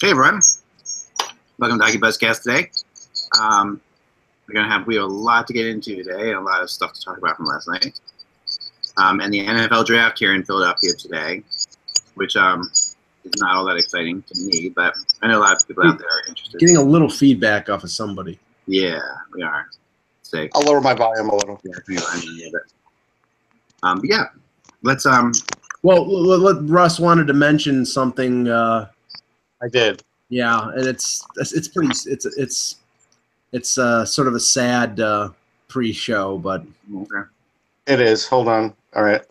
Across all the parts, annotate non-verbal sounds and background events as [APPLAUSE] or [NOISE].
Hey everyone, welcome to Hockey Buzzcast today. Um, we're gonna have we have a lot to get into today and a lot of stuff to talk about from last night. Um, and the NFL draft here in Philadelphia today, which um, is not all that exciting to me, but I know a lot of people out there are interested. Getting a little feedback off of somebody. Yeah, we are. Say, I'll lower my volume a little. yeah, we are. I mean, yeah, but, um, but yeah, let's um, Well, l- l- l- Russ wanted to mention something. Uh, I did. yeah, and it's it's it's pretty it's it's it's uh, sort of a sad uh, pre-show, but okay. It is. Hold on. All right.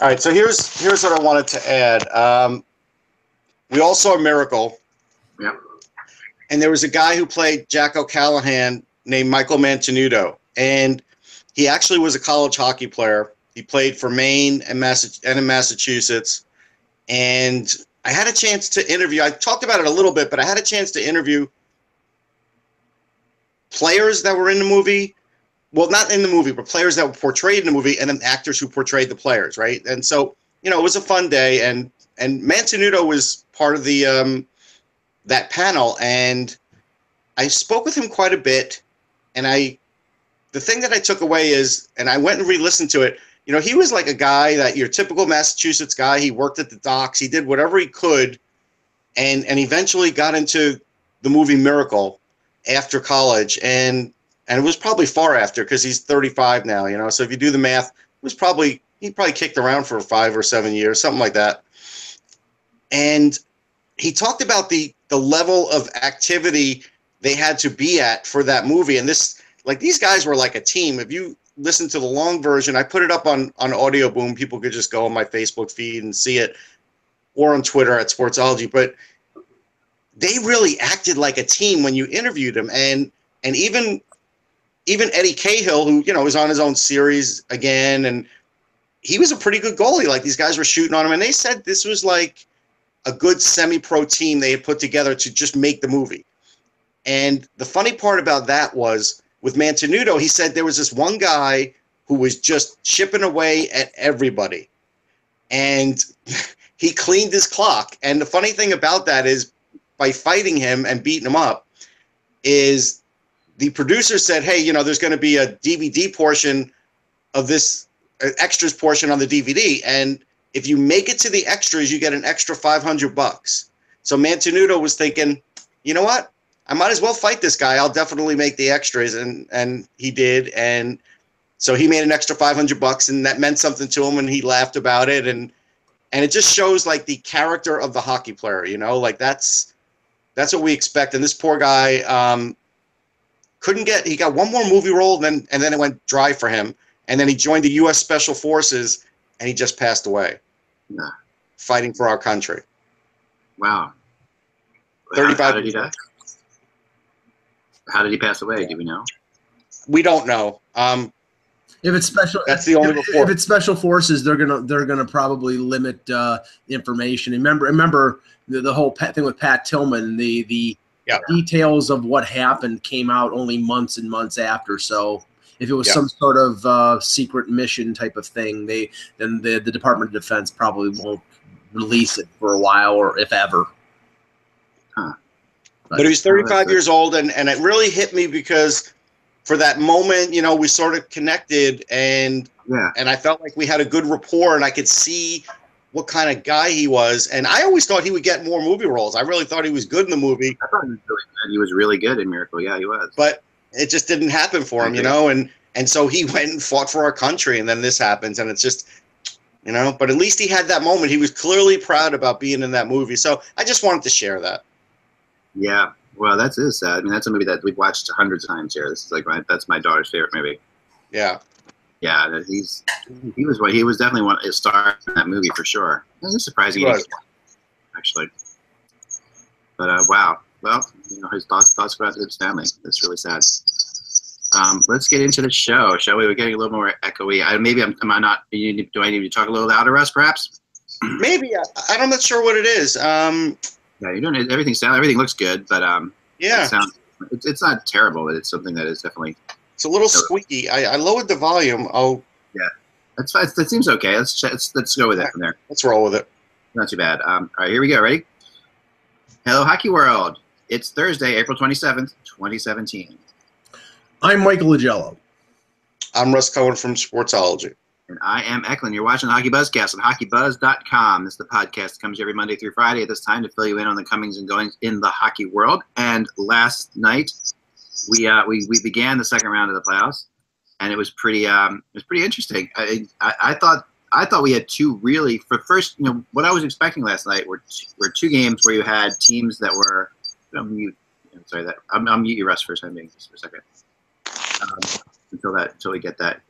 All right. So here's here's what I wanted to add. Um, we all saw Miracle. Yep. And there was a guy who played Jack O'Callahan named Michael Mantenuto, and he actually was a college hockey player. He played for Maine and Massa- and in Massachusetts. And I had a chance to interview. I talked about it a little bit, but I had a chance to interview players that were in the movie well, not in the movie, but players that were portrayed in the movie, and then actors who portrayed the players, right? And so, you know, it was a fun day, and and Mantenuto was part of the um, that panel, and I spoke with him quite a bit, and I, the thing that I took away is, and I went and re-listened to it. You know, he was like a guy that your typical Massachusetts guy. He worked at the docks. He did whatever he could, and and eventually got into the movie Miracle after college, and and it was probably far after because he's 35 now you know so if you do the math it was probably he probably kicked around for five or seven years something like that and he talked about the the level of activity they had to be at for that movie and this like these guys were like a team if you listen to the long version i put it up on on Audioboom people could just go on my facebook feed and see it or on twitter at sportsology but they really acted like a team when you interviewed them and and even even Eddie Cahill, who you know was on his own series again, and he was a pretty good goalie. Like these guys were shooting on him, and they said this was like a good semi-pro team they had put together to just make the movie. And the funny part about that was with Mantenuto, he said there was this one guy who was just chipping away at everybody, and [LAUGHS] he cleaned his clock. And the funny thing about that is, by fighting him and beating him up, is the producer said, "Hey, you know, there's going to be a DVD portion of this uh, extras portion on the DVD, and if you make it to the extras, you get an extra 500 bucks." So Mantenuto was thinking, "You know what? I might as well fight this guy. I'll definitely make the extras," and and he did, and so he made an extra 500 bucks, and that meant something to him, and he laughed about it, and and it just shows like the character of the hockey player, you know, like that's that's what we expect. And this poor guy. Um, couldn't get he got one more movie role and then and then it went dry for him and then he joined the US Special Forces and he just passed away Nah. fighting for our country Wow. 35 How, how did he die? How did he pass away? Do we know? we don't know um if it's special, That's the only if, if it's special forces, they're gonna they're gonna probably limit uh, information. Remember, remember the, the whole Pat, thing with Pat Tillman. The the Yeah. details of what happened came out only months and months after. So if it was Yeah. some sort of uh, secret mission type of thing, they then the the Department of Defense probably won't release it for a while or if ever. But he was Oh, 35 years old and and it really hit me because for that moment you know we sort of connected and Yeah. and I felt like we had a good rapport and I could see what kind of guy he was and I always thought he would get more movie roles I really thought he was good in the movie I thought he was really good. He was really good in Miracle. Yeah, he was. but it just didn't happen for him, you know. And and so he [LAUGHS] went and fought for our country, and then this happens, and it's just, you know. But at least he had that moment. He was clearly proud about being in that movie. So I just wanted to share that. Yeah. Well, that's is sad. I mean, that's a movie that we've watched hundreds of times here. This is like my that's my daughter's favorite movie. Yeah, Yeah, he's he was what he was definitely one a star in that movie for sure. It was surprising, he actually. But uh, wow, well, you know, his thoughts thoughts go out to his family. That's really sad. Um, let's get into the show, shall we? We're getting a little more echoey. I, maybe I'm, am I not? you need- Do I need to talk a little louder, Russ? Perhaps. [CLEARS THROAT] maybe I, I'm not sure what it is. Um, Yeah, you're doing. Everything sound everything looks good, but um, yeah, it sounds it's, it's not terrible, but it's something that is definitely it's a little squeaky. I, I lowered the volume. Oh, Yeah, that's fine. That seems okay. Let's ch- let's let's go with it from there. let's roll with it. Not too bad. Um, all right, here we go. Ready? Hello, Hockey World. It's Thursday, April 27th, 2017. I'm Michael Augello. I'm Russ Cohen from Sportsology. And I am Eklund. You're watching the Hockey Buzzcast on hockeybuzz.com. This is the podcast that comes every Monday through Friday at this time to fill you in on the comings and goings in the hockey world. And last night, we uh, we, we began the second round of the playoffs, and it was pretty um, it was pretty interesting. I, I, I thought I thought we had two really for first. You know what I was expecting last night were were two games where you had teams that were. I'm mute. I'm sorry that I'm, I'm mute you Russ for a second, just for a second. Um, until that until we get that.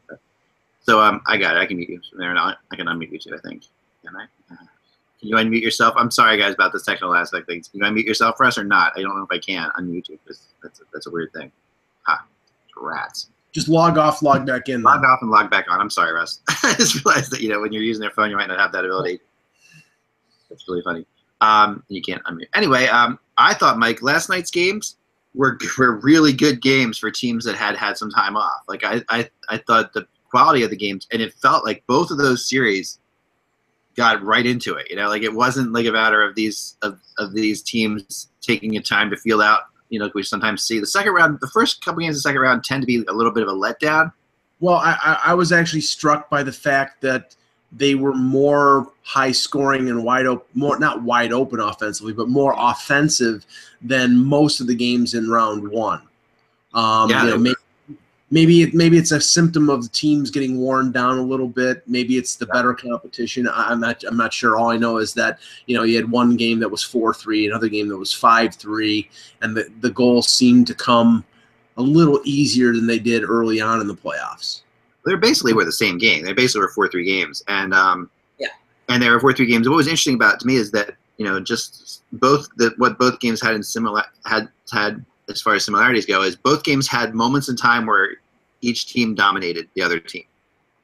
So um, I got it. I can mute you from there on. I can unmute you too. I think. Can I? Uh, can you unmute yourself? I'm sorry, guys, about this technical aspect things. Can you unmute yourself for us or not? I don't know if I can unmute you because that's a, that's a weird thing. Ha, rats. Just log off, log back in. Log off and log back on. I'm sorry, Russ. [LAUGHS] I just realized that you know when you're using their phone, you might not have that ability. That's really funny. Um, you can't unmute. Anyway, um, I thought Mike last night's games were were really good games for teams that had had some time off. Like I I, I thought the quality of the games, and it felt like both of those series got right into it. You know, like it wasn't like a matter of these of, of these teams taking a time to feel out. You know, we sometimes see the second round, the first couple games of the second round tend to be a little bit of a letdown. Well, I, I, I was actually struck by the fact that they were more high scoring and wide open, more not wide open offensively, but more offensive than most of the games in round one. Um, Yeah, you know, maybe, maybe it, maybe it's a symptom of the teams getting worn down a little bit. Maybe it's the better competition. I- I'm not I'm not sure. All I know is that you know you had one game that was four three, another game that was five three, and the the goals seemed to come a little easier than they did early on in the playoffs. They're basically were the same game. They basically were four three games, and um, Yeah. and they were four three games. What was interesting about it to me is that you know just both that what both games had in similar had had as far as similarities go is both games had moments in time where each team dominated the other team.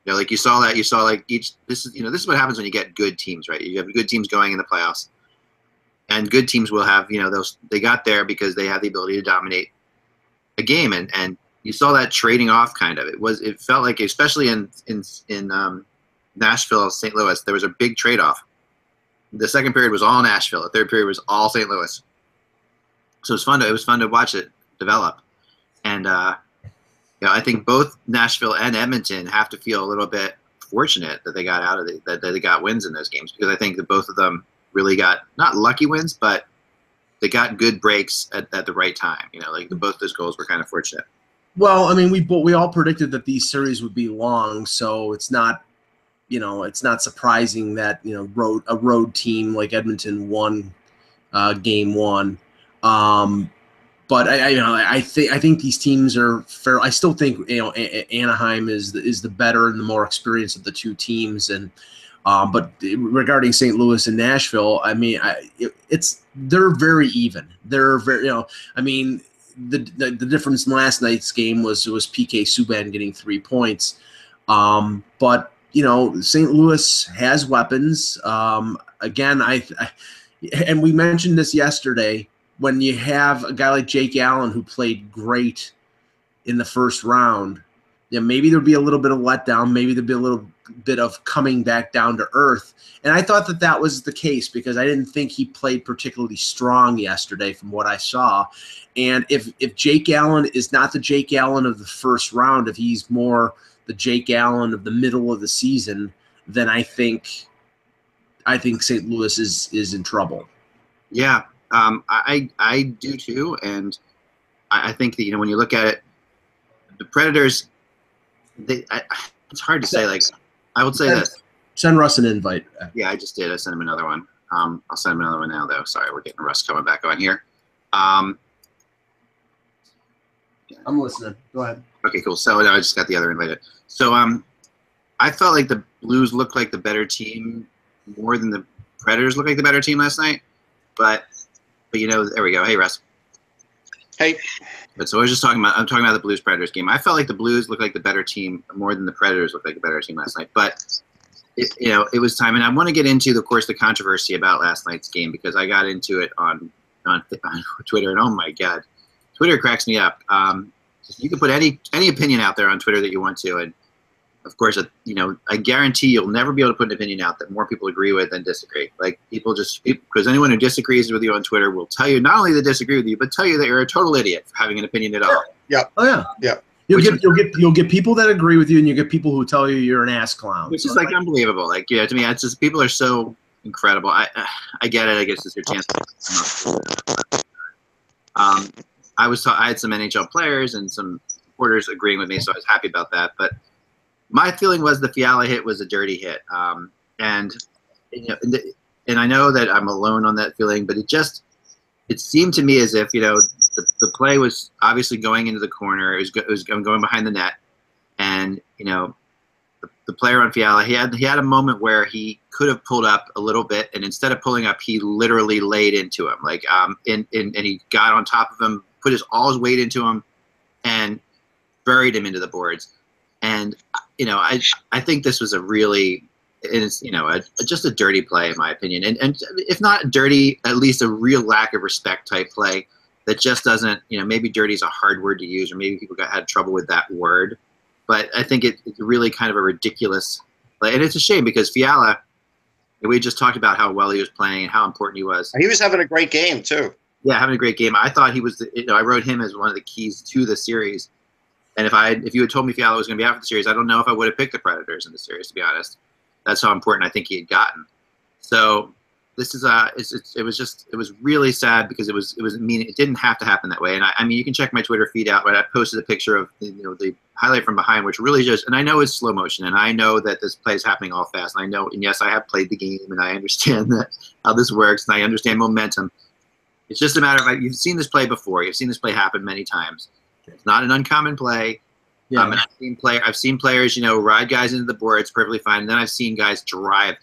You know, like you saw that you saw like each this is you know this is what happens when you get good teams, right? You have good teams going in the playoffs, and good teams will have you know those they got there because they have the ability to dominate a game, and and you saw that trading off kind of. It was it felt like especially in in in um, Nashville, St. Louis, there was a big trade off. The second period was all Nashville. The third period was all St. Louis. So it was fun to it was fun to watch it develop, and uh, know I think both Nashville and Edmonton have to feel a little bit fortunate that they got out of the, that they got wins in those games because I think that both of them really got not lucky wins, but they got good breaks at, at the right time. You know, like the, both those goals were kind of fortunate. Well, I mean, we we all predicted that these series would be long, so it's not, you know, it's not surprising that you know road a road team like Edmonton won uh, game one. Um, but I, I, you know, I think I think these teams are fair. I still think you know A- A- Anaheim is the, is the better and the more experienced of the two teams, and um, but regarding St. Louis and Nashville, I mean, I, it, it's they're very even. They're very, you know, I mean, the, the the difference in last night's game was was PK Subban getting three points, um, but you know, St. Louis has weapons. Um, again, I, I and we mentioned this yesterday when you have a guy like Jake Allen who played great in the first round. Yeah, maybe there'd be a little bit of letdown. Maybe there'd be a little bit of coming back down to earth. And I thought that that was the case because I didn't think he played particularly strong yesterday from what I saw. And if if Jake Allen is not the Jake Allen of the first round, if he's more the Jake Allen of the middle of the season, then I think I think St. Louis is is in trouble. Yeah, um, I I do too, and I, I think that you know when you look at it, the Predators, they I, it's hard to say. Like I would say this. Send Russ an invite. Yeah, I just did. I sent him another one. Um, I'll send him another one now, though. Sorry, we're getting Russ coming back on here. Um, I'm listening. Go ahead. Okay, cool. So now I just got the other invited. So um, I felt like the Blues looked like the better team more than the Predators looked like the better team last night. But but you know, there we go. Hey, Russ. Hey. But so I was just talking about I'm talking about the Blues Predators game. I felt like the Blues looked like the better team more than the Predators looked like the better team last night. But it, you know, it was time, and I want to get into, of course, the controversy about last night's game because I got into it on on, [LAUGHS] on Twitter, and oh my god, Twitter cracks me up. Um, you can put any any opinion out there on Twitter that you want to, and of course, you know, I guarantee you'll never be able to put an opinion out that more people agree with than disagree. Like people just because anyone who disagrees with you on Twitter will tell you not only they disagree with you, but tell you that you're a total idiot for having an opinion at all. Yeah. Oh yeah. Yeah. You'll Which get you'll get you'll get people that agree with you, and you get people who tell you you're an ass clown. Which is So, like unbelievable. Like yeah, to me, it's just people are so incredible. I I get it. I guess it's your chance. Um, I was ta- I had some NHL players and some supporters agreeing with me, so I was happy about that. But my feeling was the Fiala hit was a dirty hit, um, and you know, and, and I know that I'm alone on that feeling, but it just it seemed to me as if you know the, the play was obviously going into the corner. It was, it was going behind the net, and you know the, the player on Fiala he had he had a moment where he could have pulled up a little bit, and instead of pulling up, he literally laid into him, like um, in, in and he got on top of him, put his all his weight into him, and buried him into the boards. And you know, I I think this was a really it's you know a, just a dirty play in my opinion, and and if not dirty, at least a real lack of respect type play that just doesn't you know maybe dirty is a hard word to use, or maybe people got had trouble with that word, but I think it, it's really kind of a ridiculous play, and it's a shame because Fiala. We just talked about how well he was playing and how important he was. He was having a great game too. Yeah, having a great game. I thought he was. The, you know, I wrote him as one of the keys to the series. And if I if you had told me Fiala was going to be out for the series, I don't know if I would have picked the Predators in the series. To be honest, that's how important I think he had gotten. So this is uh, it's, it's, it was just it was really sad because it was it was I mean it didn't have to happen that way. And I, I mean you can check my Twitter feed out. But I posted a picture of you know the highlight from behind, which really just and I know it's slow motion, and I know that this play is happening all fast. And I know, and yes, I have played the game, and I understand [LAUGHS] that how this works, and I understand momentum. It's just a matter of you've seen this play before. You've seen this play happen many times. It's not an uncommon play. yeah. Um, and I've seen player, I've seen players, you know, ride guys into the board. It's perfectly fine. And then I've seen guys drive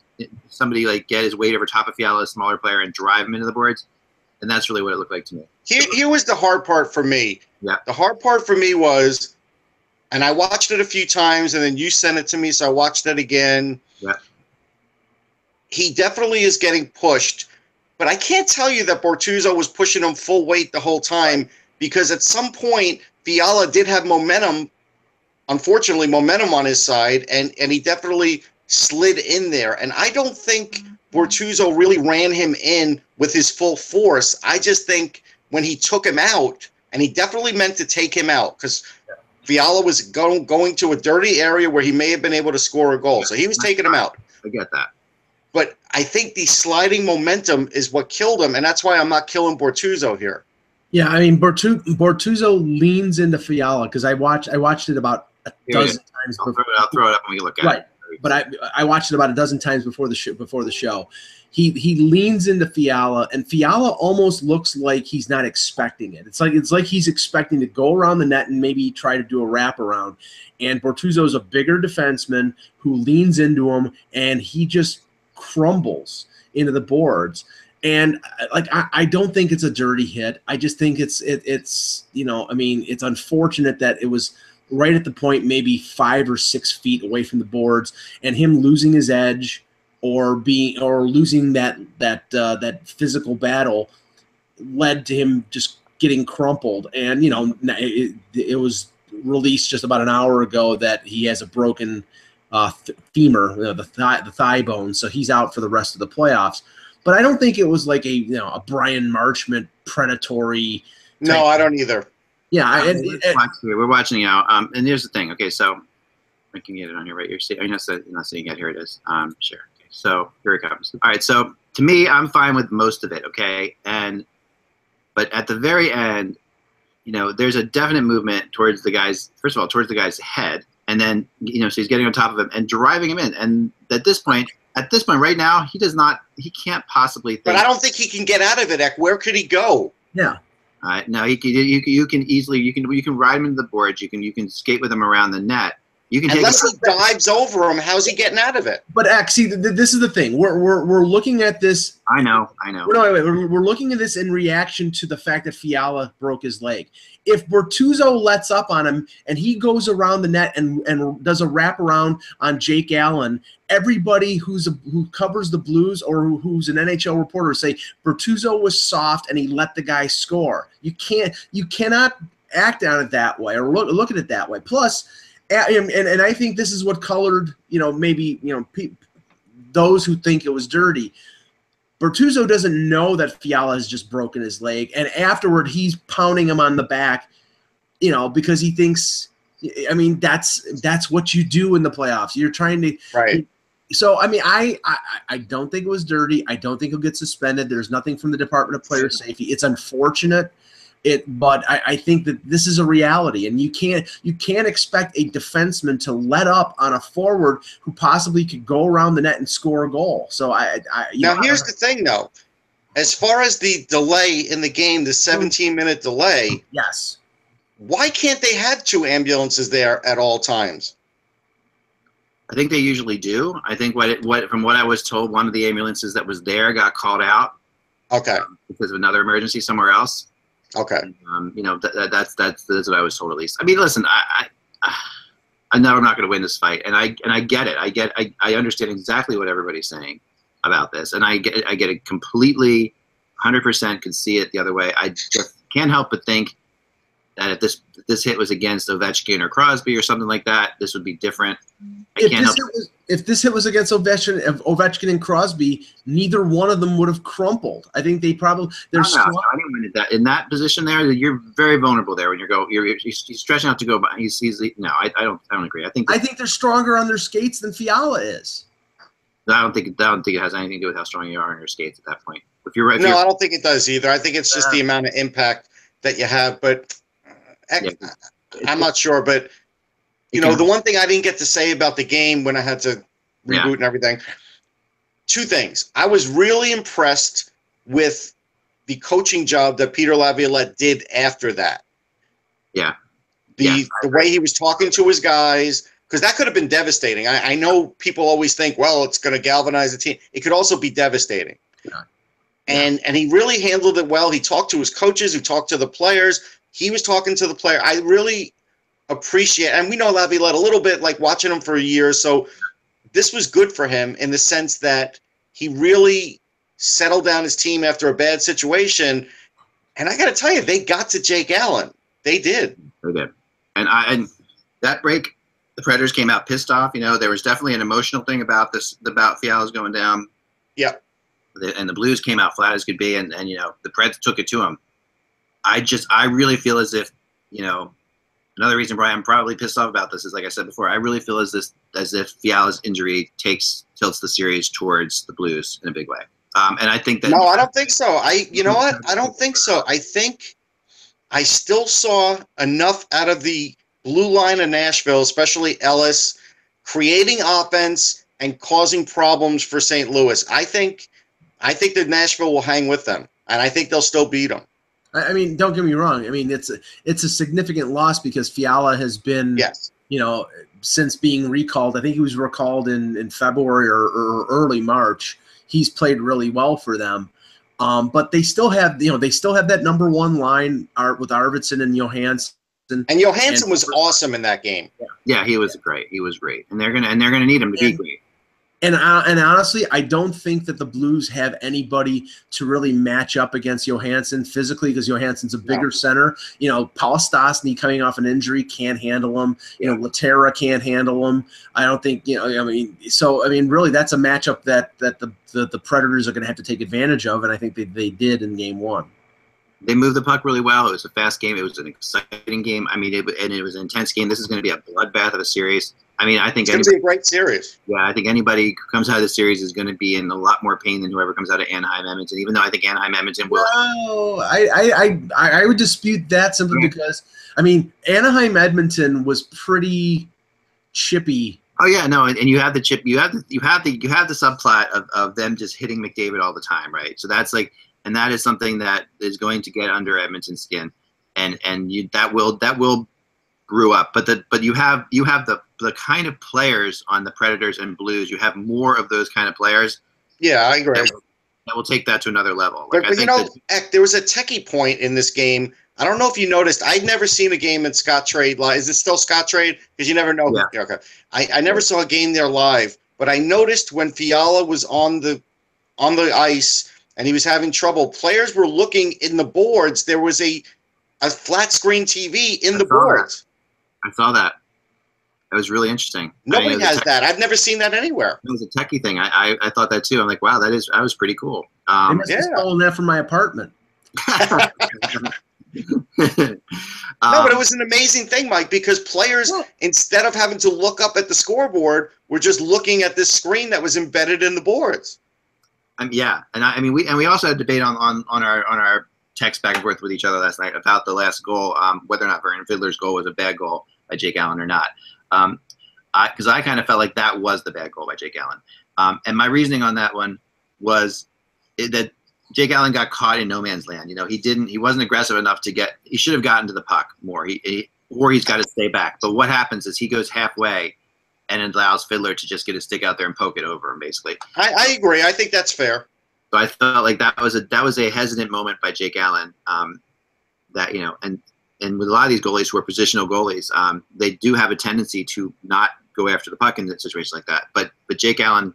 somebody like get his weight over top of Fiala, a smaller player, and drive him into the boards. And that's really what it looked like to me. Here, here was the hard part for me. Yeah. The hard part for me was, and I watched it a few times, and then you sent it to me, so I watched it again. Yeah. He definitely is getting pushed, but I can't tell you that Bortuzzo was pushing him full weight the whole time because at some point Fiala did have momentum. Unfortunately, momentum on his side, and and he definitely slid in there. And I don't think mm-hmm. Bortuzzo really ran him in with his full force. I just think when he took him out, and he definitely meant to take him out because Fiala was going going to a dirty area where he may have been able to score a goal. So he was taking him out. I get that. But I think the sliding momentum is what killed him, and that's why I'm not killing Bortuzzo here. Yeah, I mean Bortu- Bortuzzo leans into Fiala because I watched I watched it about a Here dozen times I'll before. throw, it, I'll throw it up when we look at Right. it. but I I watched it about a dozen times before the show before the show. He he leans into Fiala and Fiala almost looks like he's not expecting it. It's like it's like he's expecting to go around the net and maybe try to do a wraparound. And Bortuzzo is a bigger defenseman who leans into him and he just crumbles into the boards. And uh, like I, I don't think it's a dirty hit. I just think it's it, it's you know I mean it's unfortunate that it was right at the point, maybe five or six feet away from the boards, and him losing his edge or being or losing that that uh, that physical battle led to him just getting crumpled. And you know, it, it was released just about an hour ago that he has a broken uh, femur, you know, the thigh the thigh bone, so he's out for the rest of the playoffs. But I don't think it was like a you know a Bryan Marchment predatory. No, I don't either. Yeah, Um, and- let's and- watch here. We're watching now. Um, and here's the thing. Okay, so I can get it on here, right? You're seeing. You're not, you're not seeing it. Here it is. Um, share. Okay, so here it comes. All right. So to me, I'm fine with most of it. Okay, and but at the very end, you know, there's a definite movement towards the guy's. First of all, towards the guy's head, and then you know, so he's getting on top of him and driving him in. And at this point, at this point, right now, he does not. He can't possibly. Think, But I don't think he can get out of it. Eck. Where could he go? yeah, All right. No, uh, you can you can you can easily you can you can ride him into the boards. You can you can skate with him around the net. You can Unless him, he dives over him, how's he getting out of it? but X, see, th- th- this is the thing. We're, we're, we're looking at this I know, I know. Well, no, wait, wait. We're, we're looking at this in reaction to the fact that Fiala broke his leg. If Bortuzzo lets up on him and he goes around the net and, and does a wraparound on Jake Allen, everybody who's a, who covers the Blues or who- who's an NHL reporter say Bortuzzo was soft and he let the guy score. You can't, you cannot act on it that way or look, look at it that way. Plus, and, and, and I think this is what colored, you know, maybe you know pe- those who think it was dirty. Bortuzzo doesn't know that Fiala has just broken his leg, and afterward he's pounding him on the back, you know, because he thinks. I mean, that's that's what you do in the playoffs. You're trying to Right. So I mean, I, I I don't think it was dirty. I don't think he'll get suspended. There's nothing from the Department of Player Safety. It's unfortunate, it, but I, I think that this is a reality, and you can't you can't expect a defenseman to let up on a forward who possibly could go around the net and score a goal. So I, I Now know, here's the thing, though. As far as the delay in the game, the 17 minute delay, yes. why can't they have two ambulances there at all times? I think they usually do. I think what it, what from what I was told, one of the ambulances that was there got called out Okay. because of another emergency somewhere else. Okay. Um, you know, that, that's that's that's what I was told at least. I mean, listen, I I, I know I'm not going to win this fight, and I and I get it. I get I, I understand exactly what everybody's saying about this, and I get I get it completely, hundred percent. Can see it the other way. I just can't help but think that if this this hit was against Ovechkin or Crosby or something like that, this would be different. I If can't this, help. hit was, if this hit was against Ovechkin, if Ovechkin and Crosby, neither one of them would have crumpled. I think they probably they're No, no, strong. I didn't mean it that in that position there. You're very vulnerable there when you go. You're, you're he's, he's stretching out to go. But he's, he's no. I, I don't. I don't agree. I think. I think they're stronger on their skates than Fiala is. I don't think. I don't think it has anything to do with how strong you are on your skates at that point. If you're if No, you're, I don't think it does either. I think it's just the amount of impact that you have. But uh, heck, Yeah. I'm not sure. But you know, the one thing I didn't get to say about the game when I had to reboot Yeah. and everything. Two things. I was really impressed with the coaching job that Peter Laviolette did after that. Yeah. The Yeah, the way he was talking to his guys, because that could have been devastating. I, I know people always think, well, it's going to galvanize the team. It could also be devastating. Yeah. And and he really handled it well. He talked to his coaches, he talked to the players. He was talking to the player. I really appreciate, and we know Laviolette a little bit, like watching him for a year. So this was good for him in the sense that he really settled down his team after a bad situation. And I got to tell you, they got to Jake Allen. They did. Very good. And I and that break, the Predators came out pissed off. You know, there was definitely an emotional thing about this about Fiala's going down. Yeah. And the Blues came out flat as could be, and, and you know the Preds took it to him. I just I really feel as if you know another reason why I'm probably pissed off about this is like I said before. I really feel as this as if Fiala's injury takes tilts the series towards the Blues in a big way. Um, and I think that No, I don't think so. I, you know what? I don't think so. I think I still saw enough out of the blue line of Nashville, especially Ellis, creating offense and causing problems for St. Louis. I think, I think that Nashville will hang with them, and I think they'll still beat them. I I mean, don't get me wrong. I mean, it's a, it's a significant loss because Fiala has been, Yes. you know, since being recalled. I think he was recalled in, in February or, or early March. He's played really well for them. Um, but they still have, you know, they still have that number one line art with Arvidsson and Johansen. And Johansen And- was awesome in that game. yeah, he was great. He was great, and they're gonna and they're gonna need him to be great. And uh, and honestly, I don't think that the Blues have anybody to really match up against Johansen physically because Johansen's a bigger center. You know, Paul Stastny coming off an injury can't handle him. You know, Lehtera can't handle him. I don't think you know. I mean, so I mean, really, that's a matchup that that the the, the Predators are going to have to take advantage of, and I think they, they did in Game One. They moved the puck really well. It was a fast game. It was an exciting game. I mean, it, and it was an intense game. This is going to be a bloodbath of a series. I mean, I think It's going to be a great series. yeah, I think anybody who comes out of the series is going to be in a lot more pain than whoever comes out of Anaheim Edmonton. Even though I think Anaheim Edmonton will. No, I, I, I, I would dispute that simply Yeah. because I mean Anaheim Edmonton was pretty chippy. Oh yeah, no, and, and you have the chip. You have the you have the you have the subplot of, of them just hitting McDavid all the time, right? So that's like, and that is something that is going to get under Edmonton's skin, and and you that will that will brew up. But the but you have you have the the kind of players on the Predators and Blues. You have more of those kind of players Yeah, I agree. that will, that will take that to another level. But, Like I but you know, that, there was a techie point in this game. I don't know if you noticed. I'd never seen a game in Scottrade live. Is it still Scottrade? Because you never know. Yeah. Okay. I, I never saw a game there live, but I noticed when Fiala was on the on the ice and he was having trouble, players were looking in the boards. There was a a flat screen TV in I the saw that. boards. I saw that. That was really interesting. I mean, Nobody it was a has tech- that. I've never seen that anywhere. It was a techie thing. I, I, I thought that too. I'm like, wow, that is that was pretty cool. They Um, must have yeah. stolen that from my apartment. [LAUGHS] no, Um, but it was an amazing thing, Mike, because players, Well- instead of having to look up at the scoreboard, were just looking at this screen that was embedded in the boards. Um, yeah, and I, I mean, we and we also had a debate on, on on our on our text back and forth with each other last night about the last goal, um, whether or not Vernon Fiddler's goal was a bad goal by Jake Allen or not. Um, because I, kind of felt like that was the bad goal by Jake Allen, um, and my reasoning on that one was that Jake Allen got caught in no man's land. You know, he didn't, he wasn't aggressive enough to get. He should have gotten to the puck more. He, he or he's got to stay back. But what happens is he goes halfway. And it allows Fiddler to just get his stick out there and poke it over him, basically. I, I agree. I think that's fair. So I felt like that was a that was a hesitant moment by Jake Allen. Um, that you know, and and with a lot of these goalies who are positional goalies, um, they do have a tendency to not go after the puck in a situation like that. But but Jake Allen,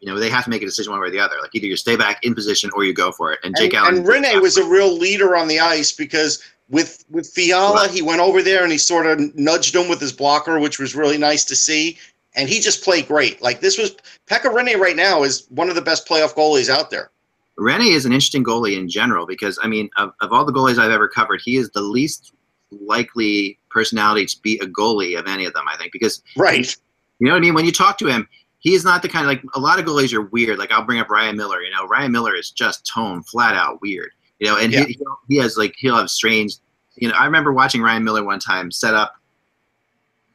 you know, they have to make a decision one way or the other. Like either you stay back in position or you go for it. And Jake and, Allen and Rinne was a real leader on the ice because with with Fiala, he went over there and he sort of nudged him with his blocker, which was really nice to see. And he just played great. Like this was Pekka Rinne right now is one of the best playoff goalies out there. Rinne is an interesting goalie in general because I mean, of, of all the goalies I've ever covered, he is the least likely personality to be a goalie of any of them. I think because Right. You know what I mean? When you talk to him, he is not the kind of like a lot of goalies are weird. Like I'll bring up Ryan Miller. You know, Ryan Miller is just tone flat out weird. You know, and Yeah. he he has like he'll have strange. You know, I remember watching Ryan Miller one time set up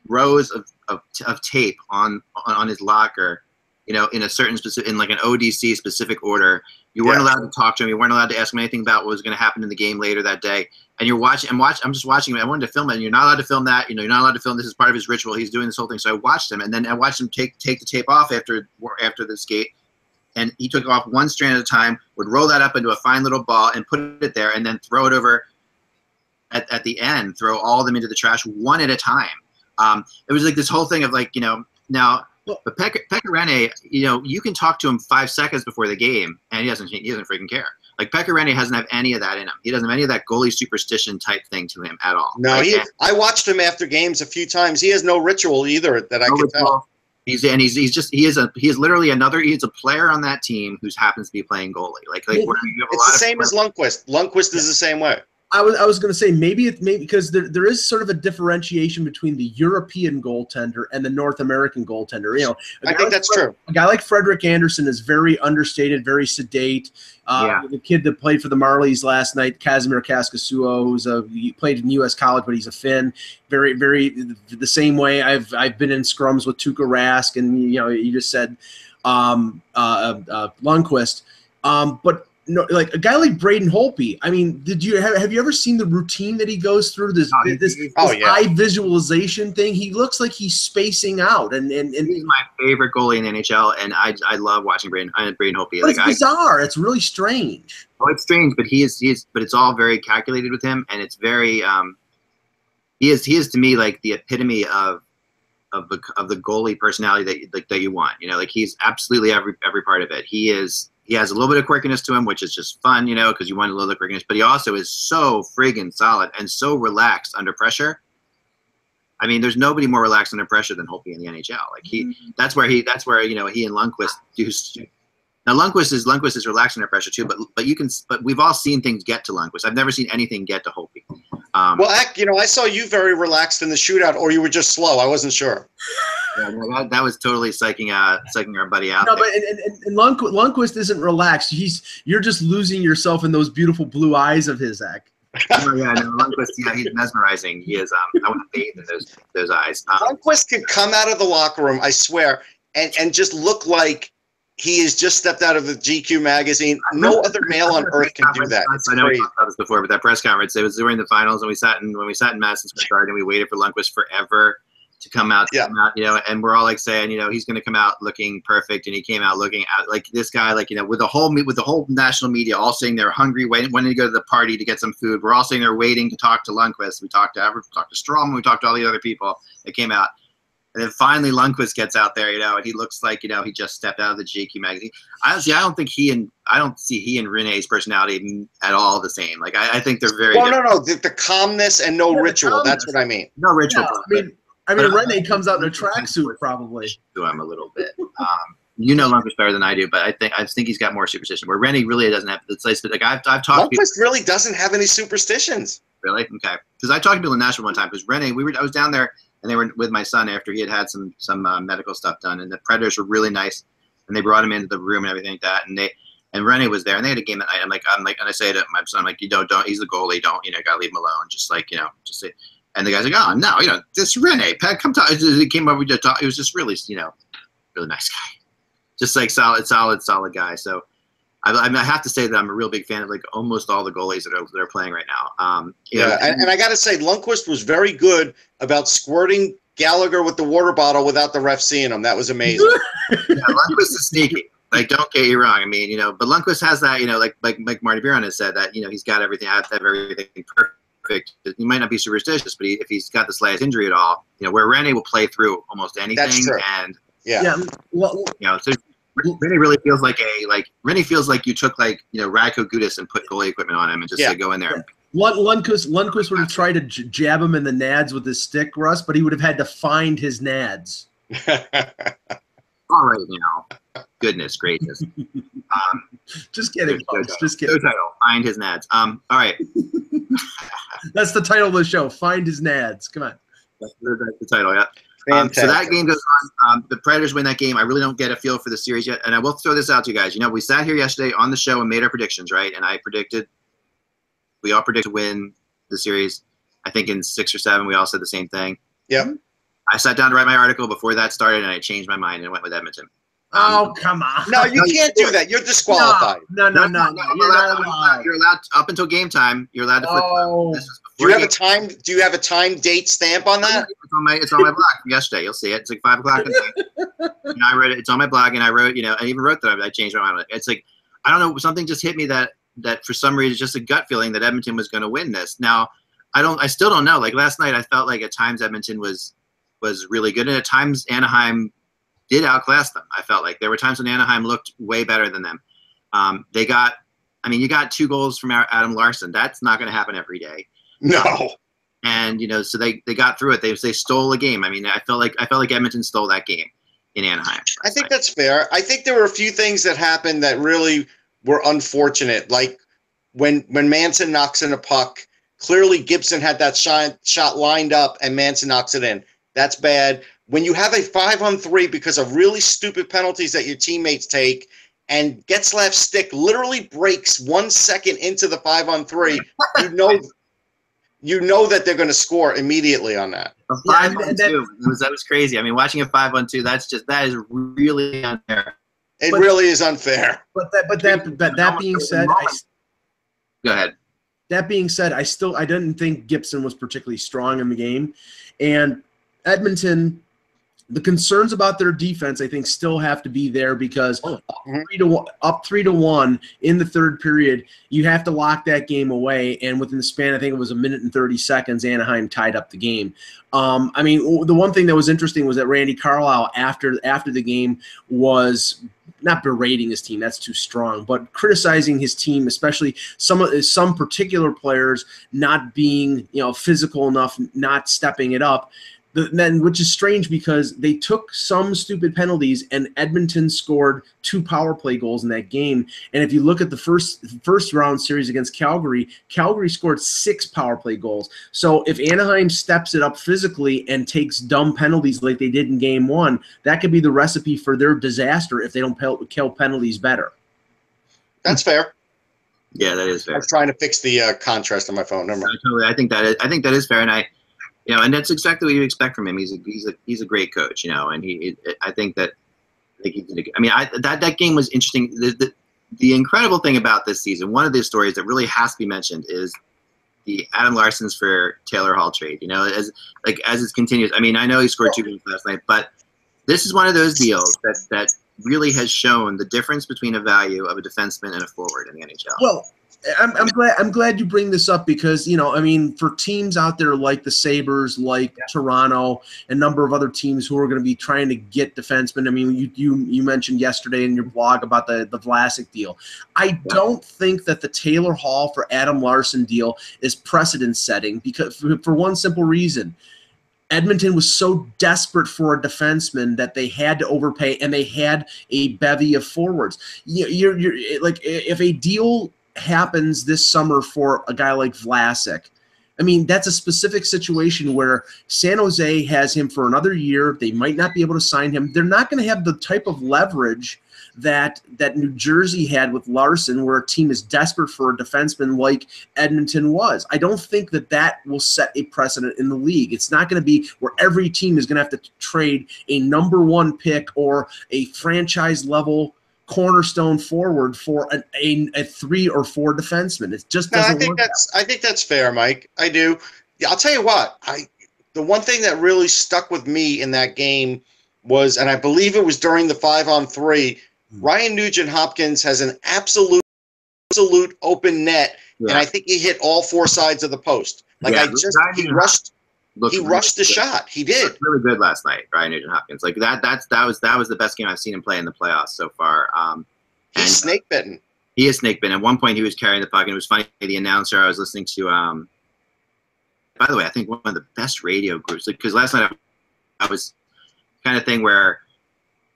rows of of, of tape on on his locker. You know, in a certain specific in like an ODC specific order. You weren't Yeah. allowed to talk to him. You weren't allowed to ask him anything about what was going to happen in the game later that day. And you're watching. I'm watching. I'm just watching him. I wanted to film it. And you're not allowed to film that. You know, you're not allowed to film. This is part of his ritual. He's doing this whole thing. So I watched him, and then I watched him take take the tape off after after the skate. And he took off one strand at a time. Would roll that up into a fine little ball and put it there, and then throw it over. At, at the end, throw all of them into the trash one at a time. Um, it was like this whole thing of like you know now. But Pekka, Pekka Rinne, you know, you can talk to him five seconds before the game, and he doesn't he doesn't freaking care. Like Pekka Rinne doesn't have any of that in him. He doesn't have any of that goalie superstition type thing to him at all. No, Like, he. and- I watched him after games a few times. He has no ritual either that I no can tell. He's and he's he's just he is a he is literally another he's a player on that team who happens to be playing goalie. Like like where you have a It's lot the of same as Lundqvist. Lundqvist is the same way. I was I was going to say maybe it maybe because there, there is sort of a differentiation between the European goaltender and the North American goaltender. You know, I think like that's Fred- true. A guy like Frederik Andersen is very understated, very sedate. Uh, Yeah. The kid that played for the Marlies last night, Kasimir Kaskisuo, who's a he played in U.S. college, but he's a Finn. Very, very the same way. I've I've been in scrums with Tuukka Rask, and you know, you just said um, uh, uh, Lundqvist. Um, but no, like a guy like Braden Holtby. I mean, did you have, have you ever seen the routine that he goes through? This Oh, this, Oh, yeah. eye visualization thing. He looks like he's spacing out, and and, and He's my favorite goalie in the NHL, and I, I love watching Braden I, Braden Holtby. but Like it's I, bizarre. It's really strange. Oh, it's strange, but he is he is, but it's all very calculated with him, and it's very um, he is he is to me like the epitome of of the of the goalie personality that like that you want. You know, like he's absolutely every every part of it. He is he has a little bit of quirkiness to him, which is just fun, you know, because you want a little bit of quirkiness. But he also is so friggin' solid and so relaxed under pressure. I mean, there's nobody more relaxed under pressure than Holtby in the NHL. Like he, mm-hmm. that's where he, that's where you know he and Lundqvist do. Now Lundqvist is Lundqvist is relaxed under pressure too, but but you can, but we've all seen things get to Lundqvist. I've never seen anything get to Holtby. Um, Well, Eck, you know, I saw you very relaxed in the shootout, or you were just slow. I wasn't sure. [LAUGHS] yeah, no, that, that was totally psyching uh psyching our buddy out. No, there. but and, and, and Lundqvist, Lundqvist isn't relaxed. He's you're just losing yourself in those beautiful blue eyes of his, Zach. [LAUGHS] oh, yeah, no, Lundqvist, yeah, he's mesmerizing. He is. Um, I want to bathe in those those eyes. Um, Lundqvist could come out of the locker room, I swear, and, and just look like he has just stepped out of the GQ magazine. No other male on earth can do that. It's I know we crazy. talked about this before, but that press conference, it was during the finals, and we sat in when we sat in Madison Square Garden, and we waited for Lundqvist forever to come out, to Yeah. come out, you know, and we're all like saying, you know, he's going to come out looking perfect, and he came out looking out like this guy, like you know, with the whole with the whole national media all saying they're hungry, waiting, wanting to go to the party to get some food. We're all sitting they're waiting to talk to Lundqvist. We talked to Everett, we talked to Strom, we talked to all the other people that came out. And then finally, Lundqvist gets out there, you know, and he looks like, you know, he just stepped out of the GQ magazine. Honestly, I don't think he and I don't see he and Rinne's personality at all the same. Like, I, I think they're very Well, different. no, no, the, the calmness and no Yeah, ritual. That's what I mean. no ritual. Yeah, I mean, I mean, But- Rinne comes out in a tracksuit probably. [LAUGHS] to him a little bit. Um, you know Lundqvist better than I do, but I think I think he's got more superstition. Where Rinne really doesn't have. It's like, like I've I've talked to people, Lundqvist really doesn't have any superstitions. really okay because I talked to people in Nashville one time because Rinne we were I was down there and they were with my son after he had had some some uh, medical stuff done and the Predators were really nice and they brought him into the room and everything like that and they and Rinne was there and they had a game at night. I'm like I'm like and I say to my son I'm like you don't don't he's the goalie don't you know gotta leave him alone just like you know just say and the guy's like oh no you know this Rinne Pat come talk he came over to talk it was just really you know really nice guy just like solid, solid, solid guy. So I, I, mean, I have to say that I'm a real big fan of like almost all the goalies that are that are playing right now. Um, Yeah, know, and, and I got to say, Lundqvist was very good about squirting Gallagher with the water bottle without the ref seeing him. That was amazing. [LAUGHS] yeah, Lundqvist is sneaky. Like, don't get you wrong. I mean, you know, but Lundqvist has that. You know, like like like Marty Biron has said that you know he's got everything. I have to have everything perfect. He might not be superstitious, but he, if he's got the slightest injury at all, you know, where Rinne will play through almost anything, That's true. and Yeah. Yeah. Well, you know, so Rinne really feels like a like Rinne feels like you took like you know Radko Gudas and put goalie equipment on him and just Yeah. say go in there. Lund- Lundqvist, Lundqvist would have tried to j- jab him in the nads with his stick, Russ, but he would have had to find his nads. [LAUGHS] All right now, goodness gracious. [LAUGHS] Um, Just kidding, Good folks. title. Just Good kidding. title. Find his nads. Um, all right, [LAUGHS] That's the title of the show. Find his nads. Come on. that's the title. Yeah. Um, so that game goes on. Um, the Predators win that game. I really don't get a feel for the series yet, and I will throw this out to you guys. You know, we sat here yesterday on the show and made our predictions, right? And I predicted, we all predicted to win the series. I think in six or seven, we all said the same thing. Yep. I sat down to write my article before that started, and I changed my mind and went with Edmonton. Oh, come on. No, you can't do that. You're disqualified. No, no, no, no. you're, You're allowed, not allowed. you're allowed up until game time. You're allowed to flip. Oh. This Do you have a time? Do you have a time date stamp on that? It's on my it's on my blog yesterday. You'll see it. It's like five o'clock. [LAUGHS] And I wrote it. It's on my blog, and I wrote. You know, I even wrote that I changed my mind. It's like I don't know. Something just hit me that that for some reason, just a gut feeling that Edmonton was going to win this. Now, I don't. I still don't know. Like last night, I felt like at times Edmonton was was really good, and at times Anaheim did outclass them. I felt like there were times when Anaheim looked way better than them. Um, they got. I mean, you got two goals from Adam Larsson. That's not going to happen every day No. and you know, so they, they got through it. They they stole a game. I mean, I felt like I felt like Edmonton stole that game in Anaheim. I think that's fair. I think there were a few things that happened that really were unfortunate, like when when Manson knocks in a puck. Clearly, Gibson had that shot shot lined up, and Manson knocks it in. That's bad. When you have a five on three because of really stupid penalties that your teammates take, and Getzlaf's stick literally breaks one second into the five on three, you [LAUGHS] know, you know that they're going to score immediately on that. A five and on that- two it was that was crazy. I mean, watching a five on two, that's just that is really unfair. It But- really is unfair. But that, but that, that, that being said, I, Go ahead. that being said, I still I didn't think Gibson was particularly strong in the game, and Edmonton. The concerns about their defense, I think, still have to be there because up Mhm. three to one, up three to one in the third period, you have to lock that game away. And within the span, I think it was a minute and thirty seconds, Anaheim tied up the game. Um, I mean, the one thing that was interesting was that Randy Carlyle after after the game was not berating his team that's too strong but criticizing his team especially some some particular players not being you know physical enough not stepping it up the, then which is strange because they took some stupid penalties and Edmonton scored two power play goals in that game and if you look at the first first round series against Calgary Calgary scored six power play goals so if Anaheim steps it up physically and takes dumb penalties like they did in game 1 that could be the recipe for their disaster if they don't pel- kill penalties better That's fair. Yeah, that is fair. I fair. was trying to fix the uh, contrast on my phone. Never I mind. totally. I think that is. I think that is fair, and I, you know, and that's exactly what you expect from him. He's a he's a he's a great coach, you know, and he. I think that. I think he did. a- I mean, I, that that game was interesting. The, the the incredible thing about this season, one of the stories that really has to be mentioned is the Adam Larsson's for Taylor Hall trade. You know, as like as it continues. I mean, I know he scored two goals last night, but this is one of those deals that that really has shown the difference between a value of a defenseman and a forward in the NHL. Well, I'm, I'm glad I'm glad you bring this up because you know I mean for teams out there like the Sabres, like Toronto, and a number of other teams who are going to be trying to get defensemen. I mean you you you mentioned yesterday in your blog about the the Vlasic deal. I don't think that the Taylor Hall for Adam Larsson deal is precedent setting because for, for one simple reason. Edmonton was so desperate for a defenseman that they had to overpay, and they had a bevy of forwards. You, you're, you're like if a deal happens this summer for a guy like Vlasic. I mean, that's a specific situation where San Jose has him for another year. They might not be able to sign him. They're not going to have the type of leverage that that New Jersey had with Larsson, where a team is desperate for a defenseman like Edmonton was. I don't think that that will set a precedent in the league. It's not going to be where every team is going to have to trade a number one pick or a franchise level cornerstone forward for an, a, a three or four defenseman. It just doesn't no, I think that's I think that's fair, Mike. I do. Yeah, I'll tell you what. I the one thing that really stuck with me in that game was, and I believe it was during the five on three. Hmm. Ryan Nugent Hopkins has an absolute absolute open net, yeah. and I think he hit all four sides of the post. Like yeah, I just he rushed he really rushed the good. shot. He did really good last night, Ryan Nugent Hopkins. Like that. That's that was that was the best game I've seen him play in the playoffs so far. Um, He's and, snake bitten. He is snake bitten. At one point, he was carrying the puck, and it was funny. The announcer I was listening to. Um, by the way, I think one of the best radio groups because last night I, I was kind of thing where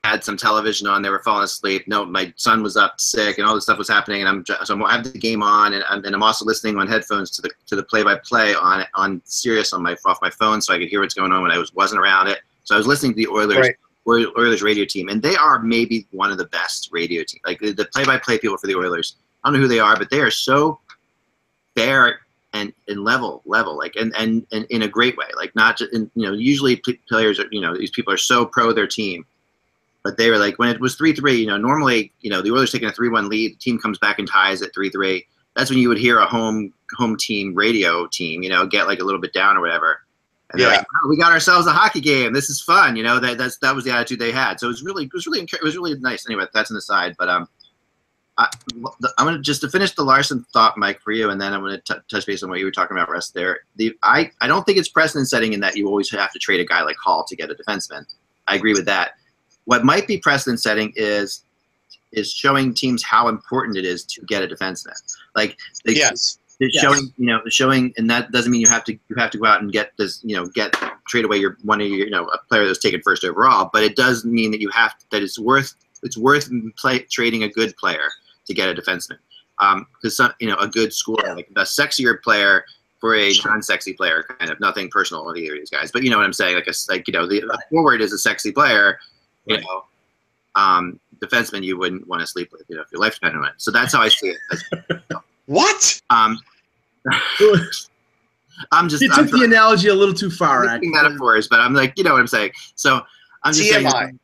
had some television on. They were falling asleep. No, my son was up sick, and all this stuff was happening. And I'm so I'm, I have the game on, and I'm, and I'm also listening on headphones to the to the play by play on on Sirius on my off my phone, so I could hear what's going on when I was wasn't around it. So I was listening to the Oilers. Right. Oilers radio team, and they are maybe one of the best radio team. Like the play-by-play people for the Oilers, I don't know who they are, but they are so fair and, and level, level, like and, and and in a great way. Like not just, in, you know, usually players are, you know, these people are so pro their team, but they were like, when it was 3 3, you know, normally, you know, the Oilers taking a 3 1 lead, the team comes back and ties at 3 3. That's when you would hear a home home team radio team, you know, get like a little bit down or whatever. And yeah. Like, oh, we got ourselves a hockey game. This is fun. You know, that that's that was the attitude they had. So it was really it was really it was really nice. Anyway, that's an aside. But um, I, am gonna just to finish the Larsson thought, Mike, for you, and then I'm gonna t- touch base on what you were talking about, rest there. The I I don't think it's precedent setting in that you always have to trade a guy like Hall to get a defenseman. I agree with that. What might be precedent setting is is showing teams how important it is to get a defenseman. Like they, yes. Yes. showing you know showing and that doesn't mean you have to you have to go out and get this you know get trade away your one of your you know a player that's taken first overall but it does mean that you have to, that it's worth it's worth play, trading a good player to get a defenseman because um, you know a good scorer like a sexier player for a non-sexy player kind of nothing personal with either of these guys but you know what I'm saying like a like you know the, right. forward is a sexy player you know, um, defenseman you wouldn't want to sleep with, you know, if your life depended on it. So that's how I see it. [LAUGHS] what? Um, [LAUGHS] I'm just. You took I'm the analogy a little too far. I'm metaphors, but I'm like, you know what I'm saying. So I'm just TMI. saying.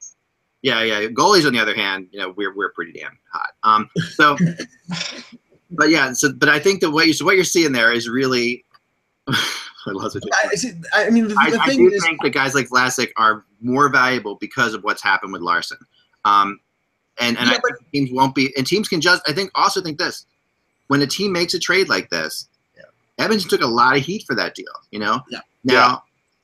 Yeah, yeah. Goalies, on the other hand, you know, we're we're pretty damn hot. Um, so, [LAUGHS] but yeah, so but I think that what you so what you're seeing there is really [LAUGHS] I. I, I mean, the, the I, thing I do is, think that guys like Vlasic are more valuable because of what's happened with Larsson. Um, and and yeah, I but, think teams won't be, and teams can just. I think also think this: when a team makes a trade like this, yeah. Edmonton took a lot of heat for that deal. You know. Yeah. Now. Yeah.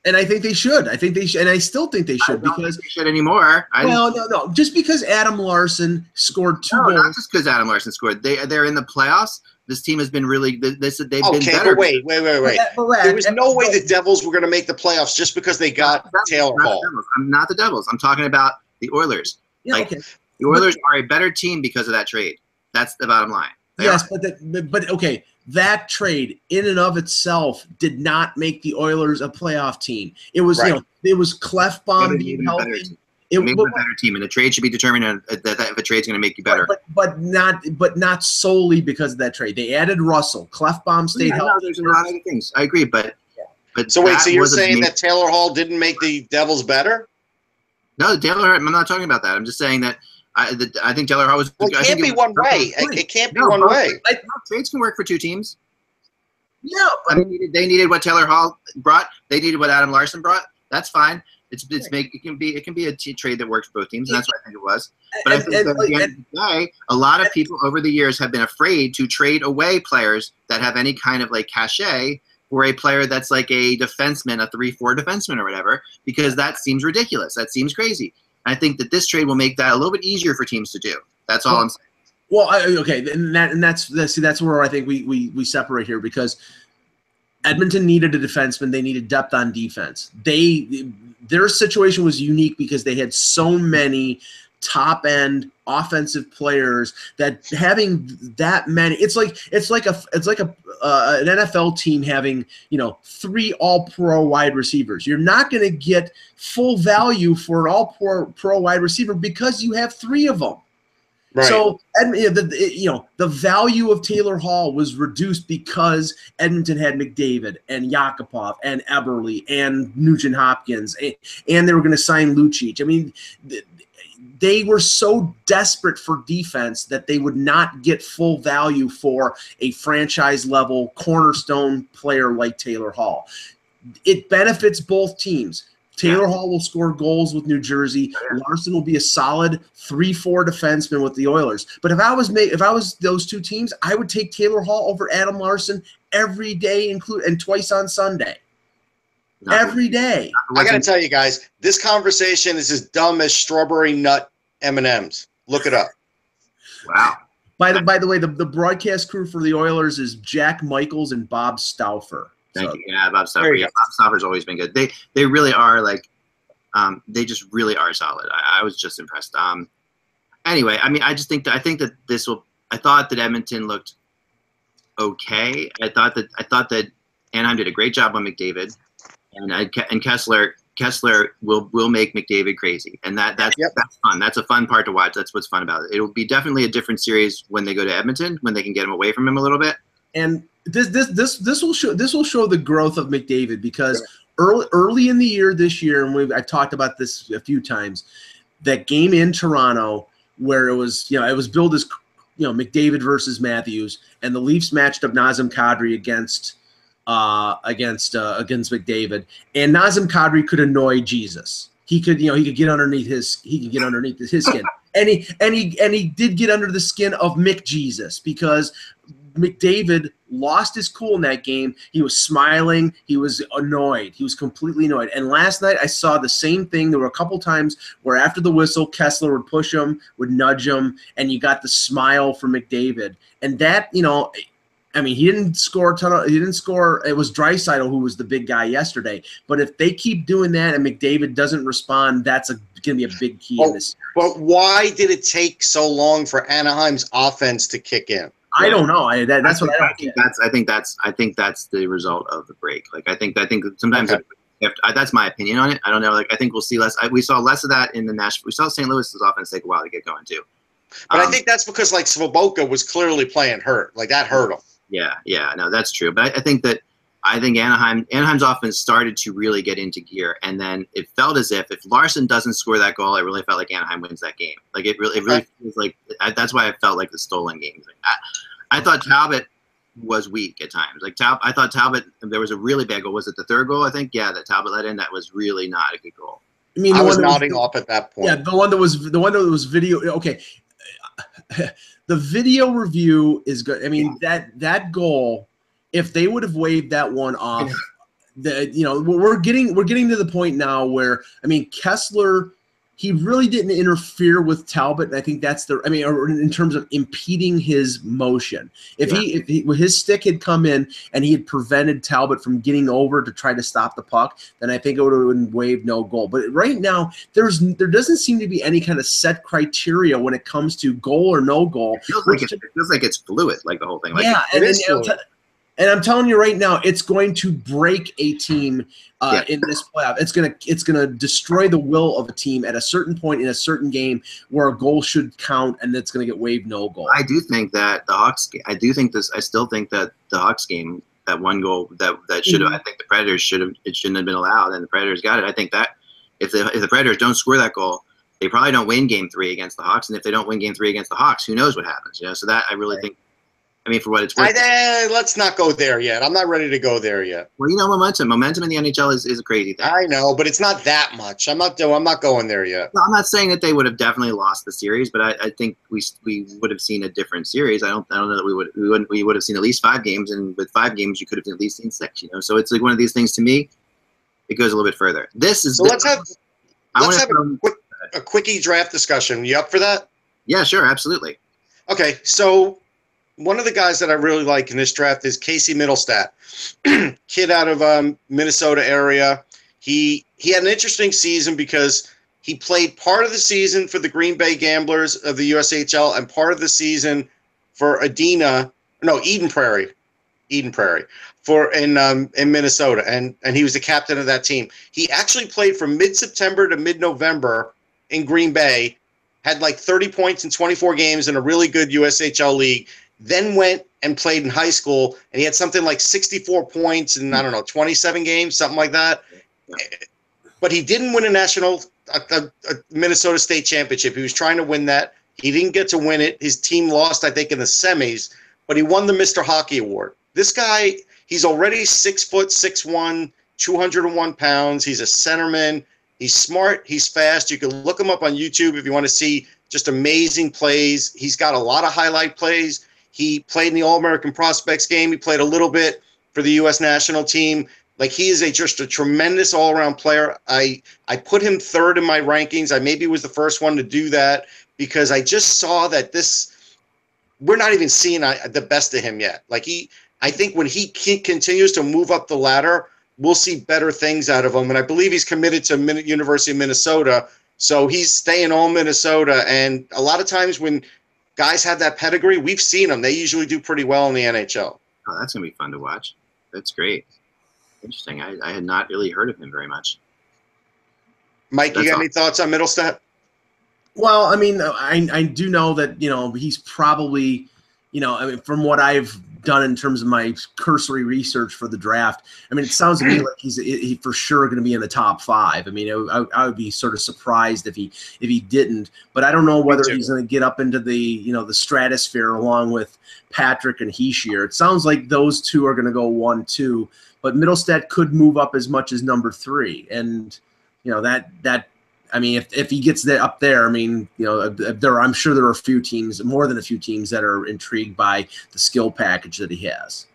And I think they should. I think they should, and I still think they should because they should anymore. I well, no, no, just because Adam Larsson scored two no, goals. not just because Adam Larsson scored. They they're in the playoffs. This team has been really this. They've okay, been better. But wait, wait, wait, wait. But, but, there was no way the Devils were going to make the playoffs just because they got not Taylor Hall. The I'm not the Devils. I'm talking about the Oilers. Yeah, like, okay. The Oilers but, are a better team because of that trade. That's the bottom line. They yes, are. but the, but okay, that trade in and of itself did not make the Oilers a playoff team. It was right. you know it was Klefbom being healthy. It makes a better team, and the trade should be determined uh, that, that if a trade's going to make you better. But, but, not but not solely because of that trade. They added Russell. Klefbom stayed yeah, healthy. No, there's a lot of things. I agree, but yeah. but so wait. So you're saying that Taylor Hall didn't make the Devils better? No, Taylor. I'm not talking about that. I'm just saying that I, the, I think Taylor Hall was. Well, it can't be one way. It, can't be no, one way. I, trades can work for two teams. Yeah, I mean, they needed what Taylor Hall brought. They needed what Adam Larsson brought. That's fine. It's it's make it can be it can be a t- trade that works for both teams, and that's what I think it was. But and, I think and, at the end of the day, a lot of people over the years have been afraid to trade away players that have any kind of like cachet for a player that's like a defenseman, a three-four defenseman or whatever, because that seems ridiculous. That seems crazy. I think that this trade will make that a little bit easier for teams to do. That's all well, I'm saying. Well, I, okay, and that and that's, that's see that's where I think we we we separate here because Edmonton needed a defenseman. They needed depth on defense. They their situation was unique because they had so many top end offensive players that having that many it's like it's like a it's like a uh, an NFL team having you know three all pro wide receivers. You're not going to get full value for an all pro pro wide receiver because you have three of them Right. so you know the value of Taylor Hall was reduced because Edmonton had McDavid and Yakupov and Eberle and Nugent Hopkins and, they were going to sign Lucic. I mean, th- they were so desperate for defense that they would not get full value for a franchise level cornerstone player like Taylor Hall. It benefits both teams. Taylor Hall will score goals with New Jersey. Larsson will be a solid three-four defenseman with the Oilers. But if I was ma- if I was those two teams, I would take Taylor Hall over Adam Larsson every day, include and twice on Sunday. Not- Every day. I got to tell you guys, this conversation is as dumb as strawberry nut M and M's. Look it up. Wow. By the by the way, the, the broadcast crew for the Oilers is Jack Michaels and Bob Stauffer. Thank So- you. Yeah, Bob you Yeah, Bob Stauffer's always been good. They they really are like, um, they just really are solid. I, I was just impressed. Um, anyway, I mean, I just think that I think that this will. I thought that Edmonton looked okay. I thought that I thought that Anaheim did a great job on McDavid, and I, and Kesler Kesler will will make McDavid crazy, and that that's Yep. that's fun. That's a fun part to watch. That's what's fun about it. It will be definitely a different series when they go to Edmonton when they can get him away from him a little bit. And this this this this will show this will show the growth of McDavid because early early in the year this year, and we've I talked about this a few times, that game in Toronto where it was you know it was billed as you know McDavid versus Matthews, and the Leafs matched up Nazem Kadri against uh against uh, against McDavid, and Nazem Kadri could annoy Jesus. He could you know he could get underneath his he could get underneath his skin. [LAUGHS] And he and he and he did get under the skin of Mick Jesus because McDavid lost his cool in that game. He was smiling. He was annoyed. He was completely annoyed. And last night I saw the same thing. There were a couple times where after the whistle, Kesler would push him, would nudge him, and you got the smile from McDavid. And that, you know, I mean, he didn't score a ton of. He didn't score. It was Draisaitl who was the big guy yesterday. But if they keep doing that and McDavid doesn't respond, that's going to be a big key in this. But why did it take so long for Anaheim's offense to kick in? I don't know. I, that, that's what I I think get. that's I think that's I think that's the result of the break. Like I think I think sometimes Okay. if, I, that's my opinion on it. I don't know. Like I think we'll see less. I, we saw less of that in the Nashville. We saw St. Louis's offense take a while to get going too. But I Um, think that's because like Svoboka was clearly playing hurt. Like that hurt him. Yeah, yeah, no, that's true. But I, I think that I think Anaheim Anaheim's offense started to really get into gear, and then it felt as if if Larsson doesn't score that goal, I really felt like Anaheim wins that game. Like it really, it really feels like I, that's why I felt like the stolen game. Like, I, I thought Talbot was weak at times. Like Tal, I thought Talbot there was a really bad goal. Was it the third goal? I think yeah, that Talbot let in. That was really not a good goal. I mean, I was one that nodding off at that point. Yeah, the one that was the one that was video. Okay, [LAUGHS] the video review is good. I mean that that goal, if they would have waved that one off, the you know we're we're getting we're getting to the point now where I mean Kesler. He really didn't interfere with Talbot, and I think that's the. I mean, or in terms of impeding his motion. If he, if he, his stick had come in and he had prevented Talbot from getting over to try to stop the puck, then I think it would have been waved no goal. But right now, there's there doesn't seem to be any kind of set criteria when it comes to goal or no goal. It feels like it, it feels like it's fluid, like the whole thing. Like, yeah, it and, is and, and I'm telling you right now, it's going to break a team uh, in this playoff. It's gonna it's gonna destroy the will of a team at a certain point in a certain game where a goal should count, and it's gonna get waved no goal. I do think that the Hawks. I do think this. I still think that the Hawks game, that one goal that that should have. Mhm. I think the Predators should have. It shouldn't have been allowed, and the Predators got it. I think that if the if the Predators don't score that goal, they probably don't win Game Three against the Hawks. And if they don't win Game Three against the Hawks, who knows what happens? You know. So that I really think. I mean, for what it's I, worth. eh, let's not go there yet. I'm not ready to go there yet. well, you know, momentum. Momentum in the NHL is, is a crazy thing. I know, but it's not that much. I'm not. I'm not going there yet. No, I'm not saying that they would have definitely lost the series, but I, I think we we would have seen a different series. I don't I don't know that we would we wouldn't. we would have seen at least five games, and with five games, you could have at least seen six. You know, so it's like one of these things. To me, it goes a little bit further. This is So let's have I let's have a quick a quickie draft discussion. You up for that? yeah, sure, absolutely. Okay, so one of the guys that I really like in this draft is Casey Mittelstadt, [CLEARS THROAT] kid out of um, Minnesota area. He he had an interesting season because he played part of the season for the Green Bay Gamblers of the USHL and part of the season for Adena, no Eden Prairie, Eden Prairie for in um, in Minnesota, and and he was the captain of that team. He actually played from mid September to mid November in Green Bay, had like 30 points in 24 games in a really good USHL league. Then went and played in high school, and he had something like 64 points in I don't know 27 games, something like that. But he didn't win a national a, a, a Minnesota State championship. He was trying to win that. He didn't get to win it. His team lost, I think, in the semis, but he won the Mr. Hockey Award. This guy, he's already six foot six one, 201 pounds. He's a centerman. He's smart. He's fast. You can look him up on YouTube if you want to see just amazing plays. He's got a lot of highlight plays. He played in the All American Prospects game. He played a little bit for the U.S. national team. Like he is a just a tremendous all around player. I I put him third in my rankings. I maybe was the first one to do that because I just saw that this we're not even seeing uh, the best of him yet. Like he, I think when he continues to move up the ladder, we'll see better things out of him. And I believe he's committed to University of Minnesota, so he's staying all Minnesota. And a lot of times when guys have that pedigree, we've seen them. They usually do pretty well in the NHL. Oh, that's gonna be fun to watch. That's great. Interesting. I, I had not really heard of him very much. Mike, That's you got all. any thoughts on Mittelstadt? Well, I mean, I I do know that you know he's probably, you know, I mean, from what I've done in terms of my cursory research for the draft, I mean, it sounds to me like he's he for sure going to be in the top five. I mean, I, I would be sort of surprised if he if he didn't, but I don't know whether he's going to get up into the you know the stratosphere along with Patrick and Hischier. It sounds like those two are going to go one two, but Mittelstadt could move up as much as number three, and you know that that I mean, if, if he gets there up there, I mean, you know, there I'm sure there are a few teams, more than a few teams, that are intrigued by the skill package that he has.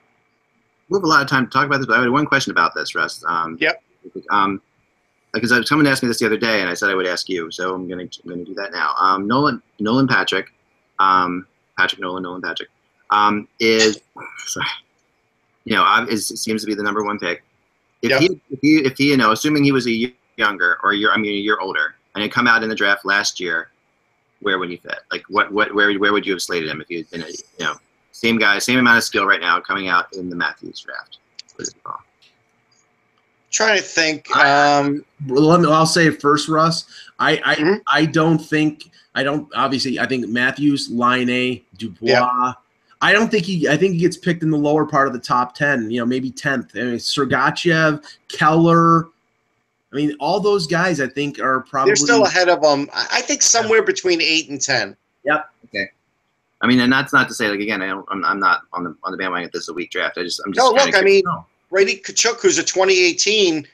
We'll have a lot of time to talk about this, but I had one question about this, Russ. Um, Yep. Um, because I- someone asked me this the other day, and I said I would ask you, so I'm gonna I'm gonna do that now. Um, Nolan Nolan Patrick, um, Patrick Nolan Nolan Patrick, um, is sorry, you know, is seems to be the number one pick. If Yep. he if he if he you know, assuming he was a year younger or you're I mean a year older, and had come out in the draft last year, where would he fit? Like what what where where would you have slated him if you had been a you know same guy, same amount of skill right now coming out in the Matthews draft? What is it called? Trying to think. Um, Well, Let me, I'll say first, Russ. I I, Mhm. I don't think I don't obviously I think Matthews, Laine, A, Dubois. Yeah. I don't think he. I think he gets picked in the lower part of the top ten. You know, maybe tenth. I mean, Sergachev, Keller. I mean, all those guys I think are probably. they're still ahead of them. I I think somewhere between eight and ten. Yep. Okay. I mean, and that's not to say like again, I don't, I'm, I'm not on the on the bandwagon. At this is a weak draft. I just I'm just. No, kinda look, I curious. mean, Brady Tkachuk, who's a 2018,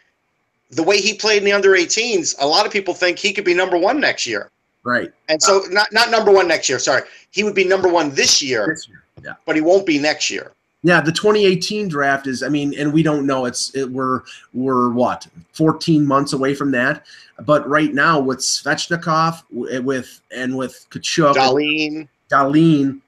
the way he played in the under 18s, a lot of people think he could be number one next year. right. And so, not not number one next year. Sorry, he would be number one this year, This year. Yeah. but he won't be next year. Yeah, the 2018 draft is. I mean, and we don't know. It's it, we're we're what 14 months away from that. But right now, with Svechnikov, with and with Tkachuk, Dahlin, Dahlin,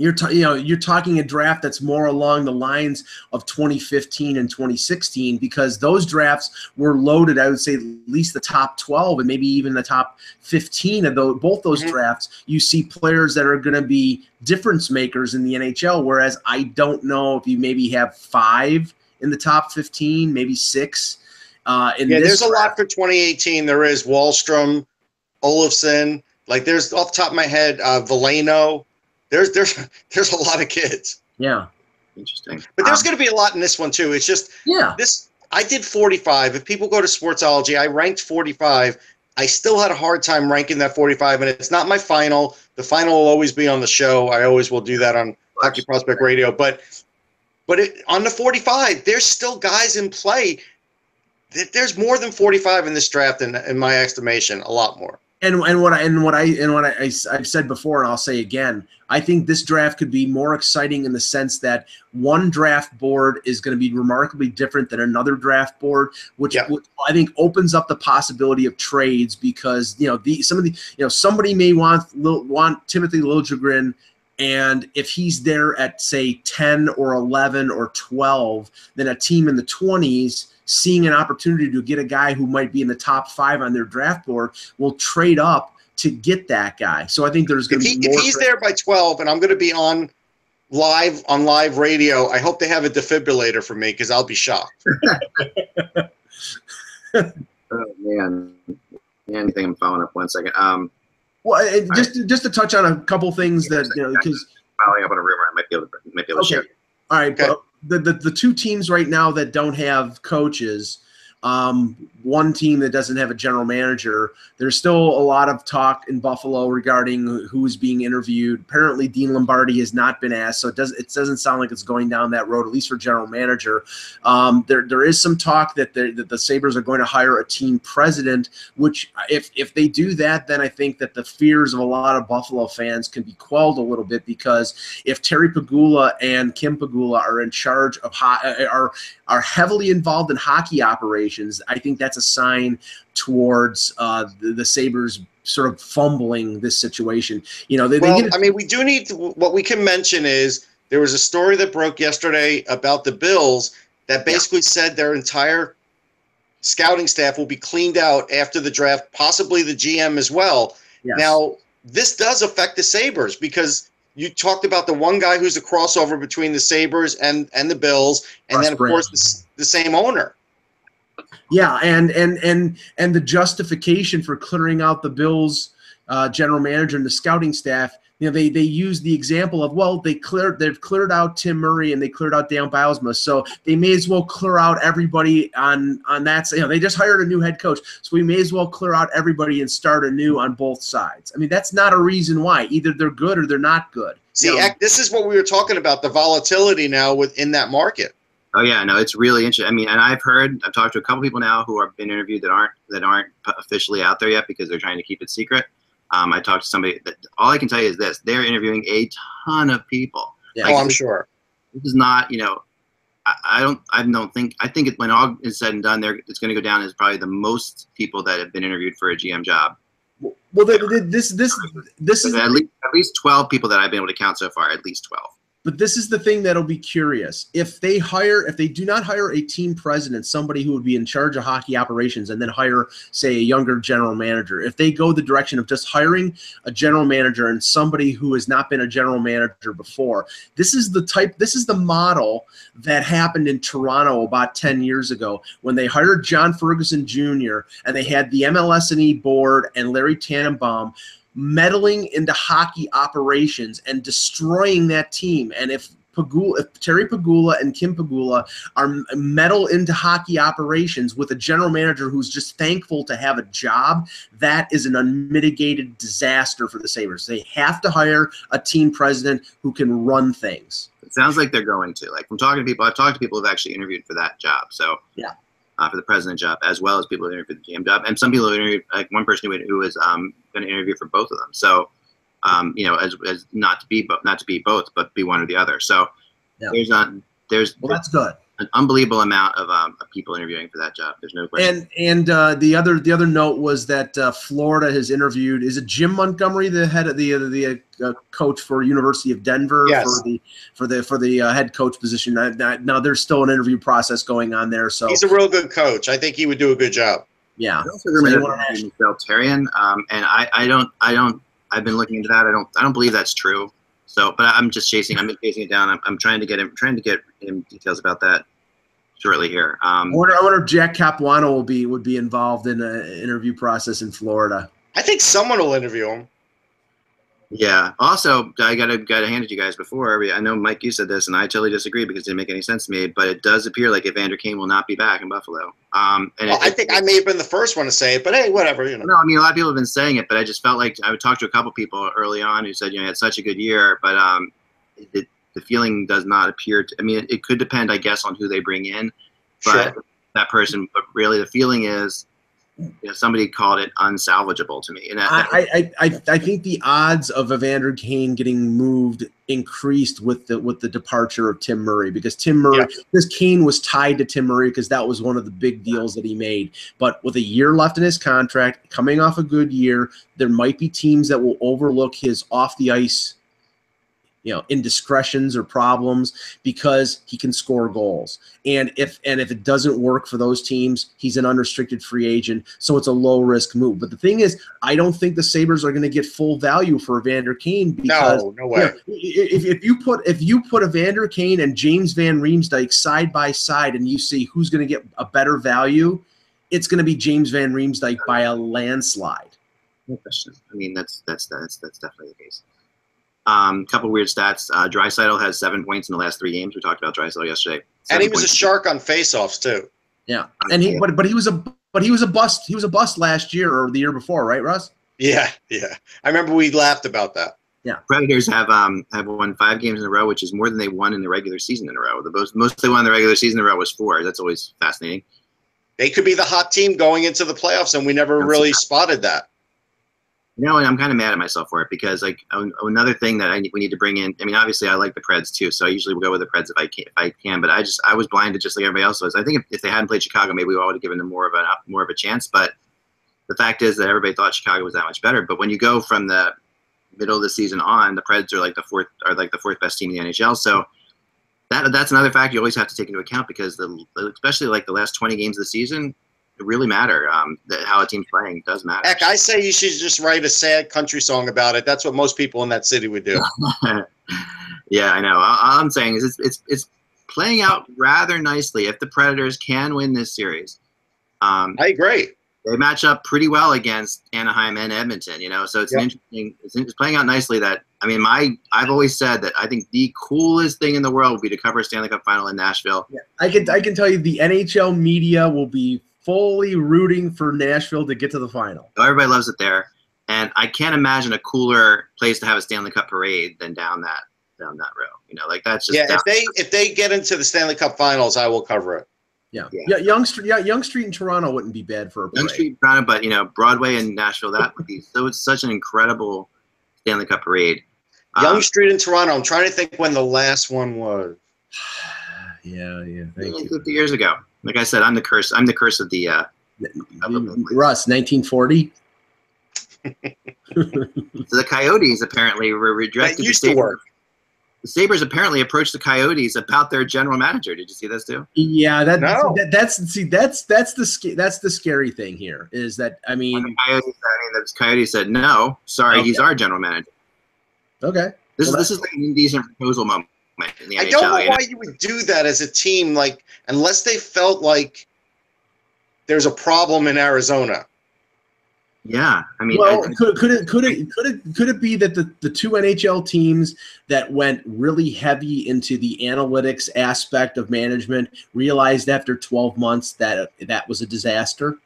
you're ta- you know you're talking a draft that's more along the lines of 2015 and 2016 because those drafts were loaded. I would say at least the top 12 and maybe even the top 15 of those both those Mhm. drafts. You see players that are going to be difference makers in the NHL. Whereas I don't know if you maybe have five in the top 15, maybe six. Uh, in yeah, there's a lot for 2018. There is Wahlstrom, Olafson. Like, there's off the top of my head, uh, Veleno. There's there's [LAUGHS] there's a lot of kids, Yeah, interesting. but there's Um, going to be a lot in this one too. It's just yeah, this I did 45. If people go to Sportsology, I ranked 45. I still had a hard time ranking that 45, and it's not my final. The final will always be on the show. I always will do that on Hockey Prospect Radio. But but it, on the 45, there's still guys in play. There's more than 45 in this draft, in, in my estimation, a lot more. And and what I and what I and what I, I have said before, and I'll say again, I think this draft could be more exciting in the sense that one draft board is going to be remarkably different than another draft board, which Yeah. would- I think opens up the possibility of trades because you know the some of the you know somebody may want want Timothy Liljegren And if he's there at, say, 10 or 11 or 12, then a team in the 20s seeing an opportunity to get a guy who might be in the top five on their draft board will trade up to get that guy. So I think there's going to be more. If he's there by 12 and I'm going to be on live on live radio, I hope they have a defibrillator for me because I'll be shocked. [LAUGHS] oh, man. Anything I'm following up one second. Um, well, just right. just to touch on a couple things that you know because following up on a rumor, I might be able to might be able to okay. share. All right, okay. the, the the two teams right now that don't have coaches um, one team that doesn't have a general manager. There's still a lot of talk in Buffalo regarding who's being interviewed. Apparently, Dean Lombardi has not been asked, so it does it doesn't sound like it's going down that road, at least for general manager. Um, there there is some talk that, that the Sabres are going to hire a team president, which if if they do that, then I think that the fears of a lot of Buffalo fans can be quelled a little bit because if Terry Pegula and Kim Pegula are in charge of ho- are are heavily involved in hockey operations, I think that's a sign towards uh, the, the Sabres sort of fumbling this situation. You know, they, well, they I mean, we do need to, what we can mention is there was a story that broke yesterday about the Bills that basically yeah. said their entire scouting staff will be cleaned out after the draft, possibly the GM as well. Yes. Now, this does affect the Sabres because you talked about the one guy who's a crossover between the Sabres and and the Bills, and Russ then of Brand. course the, the same owner. Yeah, and and and and the justification for clearing out the Bills uh, general manager and the scouting staff you know, they they use the example of well, they cleared they've cleared out Tim Murray and they cleared out Dan Bylsma, so they may as well clear out everybody on on that. You know, they just hired a new head coach, so we may as well clear out everybody and start anew on both sides. I mean, that's not a reason why. Either they're good or they're not good. See, you know? this is what we were talking about the volatility now within that market. Oh yeah, no, it's really interesting. I mean, and I've heard, I've talked to a couple people now who have been interviewed that aren't that aren't officially out there yet because they're trying to keep it secret. Um, I talked to somebody that all I can tell you is this: they're interviewing a ton of people. Yeah. Like, oh, I'm this, sure. This is not, you know, I, I, don't, I don't think, I think it, when all is said and done, there it's going to go down as probably the most people that have been interviewed for a GM job. Well, this, this, this is at least at least twelve people that I've been able to count so far. At least twelve. But this is the thing that'll be curious. If they hire, if they do not hire a team president, somebody who would be in charge of hockey operations, and then hire, say, a younger general manager, if they go the direction of just hiring a general manager and somebody who has not been a general manager before, this is the type, this is the model that happened in Toronto about 10 years ago when they hired John Ferguson Jr. and they had the MLSE board and Larry Tannenbaum meddling into hockey operations and destroying that team. And if Pegula, if Terry Pegula and Kim Pegula are meddle into hockey operations with a general manager who's just thankful to have a job, that is an unmitigated disaster for the Sabres. They have to hire a team president who can run things. It sounds like they're going to. Like from talking to people, I've talked to people who've actually interviewed for that job. So yeah, uh, for the president job, as well as people who interviewed for the GM job, and some people who interviewed, like one person who, who was um, going to interview for both of them. So, um, you know, as, as not to be but not to be both, but be one or the other. So yeah. there's not there's well, that's good an unbelievable amount of, um, of people interviewing for that job. There's no question. And and uh, the other the other note was that uh, Florida has interviewed. Is it Jim Montgomery, the head of the the uh, coach for University of Denver yes. for the for the for the uh, head coach position? Now, now, there's still an interview process going on there. So he's a real good coach. I think he would do a good job. Yeah. Also so Michel Therrien, um, and I, I don't I don't I've been looking into that. I don't I don't believe that's true. So, but I'm just chasing. I'm chasing it down. I'm, I'm trying to get him, trying to get him details about that shortly here. Um, I, wonder, I wonder if Jack Capuano will be would be involved in an interview process in Florida. I think someone will interview him. Yeah. Also, I gotta gotta hand it to you guys before. I know Mike, you said this, and I totally disagree because it didn't make any sense to me. But it does appear like Evander Kane will not be back in Buffalo. Um, and well, it, I think I may have been the first one to say it, but hey, whatever. You know. No, I mean a lot of people have been saying it, but I just felt like I would talk to a couple people early on who said you know he had such a good year, but um, it, the feeling does not appear to. I mean, it, it could depend, I guess, on who they bring in but sure. that person. But really, the feeling is, you know, somebody called it unsalvageable to me. And that, I, I, I, I think the odds of Evander Kane getting moved increased with the with the departure of Tim Murray because Tim Murray yeah. because Kane was tied to Tim Murray because that was one of the big deals that he made. But with a year left in his contract, coming off a good year, there might be teams that will overlook his off the ice you know indiscretions or problems because he can score goals. And if and if it doesn't work for those teams he's an unrestricted free agent so it's a low risk move. But the thing is i don't think the sabres are going to get full value for evander kane because no, no way. You know, if, if you put if you put evander kane and james van riemsdyk side by side and you see who's going to get a better value it's going to be james van riemsdyk by a landslide. No question. I mean that's that's that's that's definitely the case um, couple weird stats. Uh, Draisaitl has seven points in the last three games. We talked about Draisaitl yesterday. and he was a shark on faceoffs too. Yeah, and he but but he was a but he was a bust. He was a bust last year or the year before, right, Russ? Yeah, yeah. I remember we laughed about that. Yeah. Predators have um have won five games in a row, which is more than they won in the regular season in a row. The most most they won in the regular season in a row was four. That's always fascinating. They could be the hot team going into the playoffs, and we never That's really not- spotted that. Know, and I'm kind of mad at myself for it because like another thing that I we need to bring in. I mean, obviously I like the Preds too, so I usually will go with the Preds if I can. If I can, but I just I was blinded just like everybody else was. I think if, if they hadn't played Chicago, maybe we all would have given them more of a more of a chance. But the fact is that everybody thought Chicago was that much better. But when you go from the middle of the season on, the Preds are like the fourth are like the fourth best team in the NHL. So that that's another fact you always have to take into account because the especially like the last 20 games of the season. It really matter. Um, that how a team's playing does matter. Heck, I say you should just write a sad country song about it. That's what most people in that city would do. [LAUGHS] yeah, I know. All all I'm saying is it's, it's it's playing out rather nicely. If the Predators can win this series, um, I agree. they match up pretty well against Anaheim and Edmonton. You know, so it's an Yep. interesting. It's, it's playing out nicely. That I mean, my I've always said that I think the coolest thing in the world would be to cover a Stanley Cup final in Nashville. Yeah, I can I can tell you the NHL media will be fully rooting for Nashville to get to the final. Everybody loves it there, and I can't imagine a cooler place to have a Stanley Cup parade than down that down that row. You know, like that's just Yeah, down- if they if they get into the Stanley Cup Finals, I will cover it. Yeah, Yeah. yeah. Yonge Street, yeah, Yonge Street in Toronto wouldn't be bad for a Yonge parade. Street, Toronto, but you know Broadway and Nashville. That would be so. It's such an incredible Stanley Cup parade. Yonge Um, Street in Toronto. I'm trying to think when the last one was. [SIGHS] yeah, yeah. Thank maybe you, 50 years ago. Like I said, I'm the curse. I'm the curse of the. Uh, Russ. 1940. so [LAUGHS] the Coyotes apparently were That redirected. the used to Sabres- work. The Sabres apparently approached the Coyotes about their general manager. Did you see this too? Yeah, that, No. that that's see that's that's the that's the scary thing here is that I mean the Coyotes, I mean, the Coyotes said no. Sorry, he's our general manager. okay This Well, is this is like an indecent proposal moment in the I NHL. don't know you know? why you would do that as a team, like unless they felt like there's a problem in Arizona. Yeah, I mean, well, I- could, could it could it could it could it be that the, the two NHL teams that went really heavy into the analytics aspect of management realized after 12 months that that was a disaster?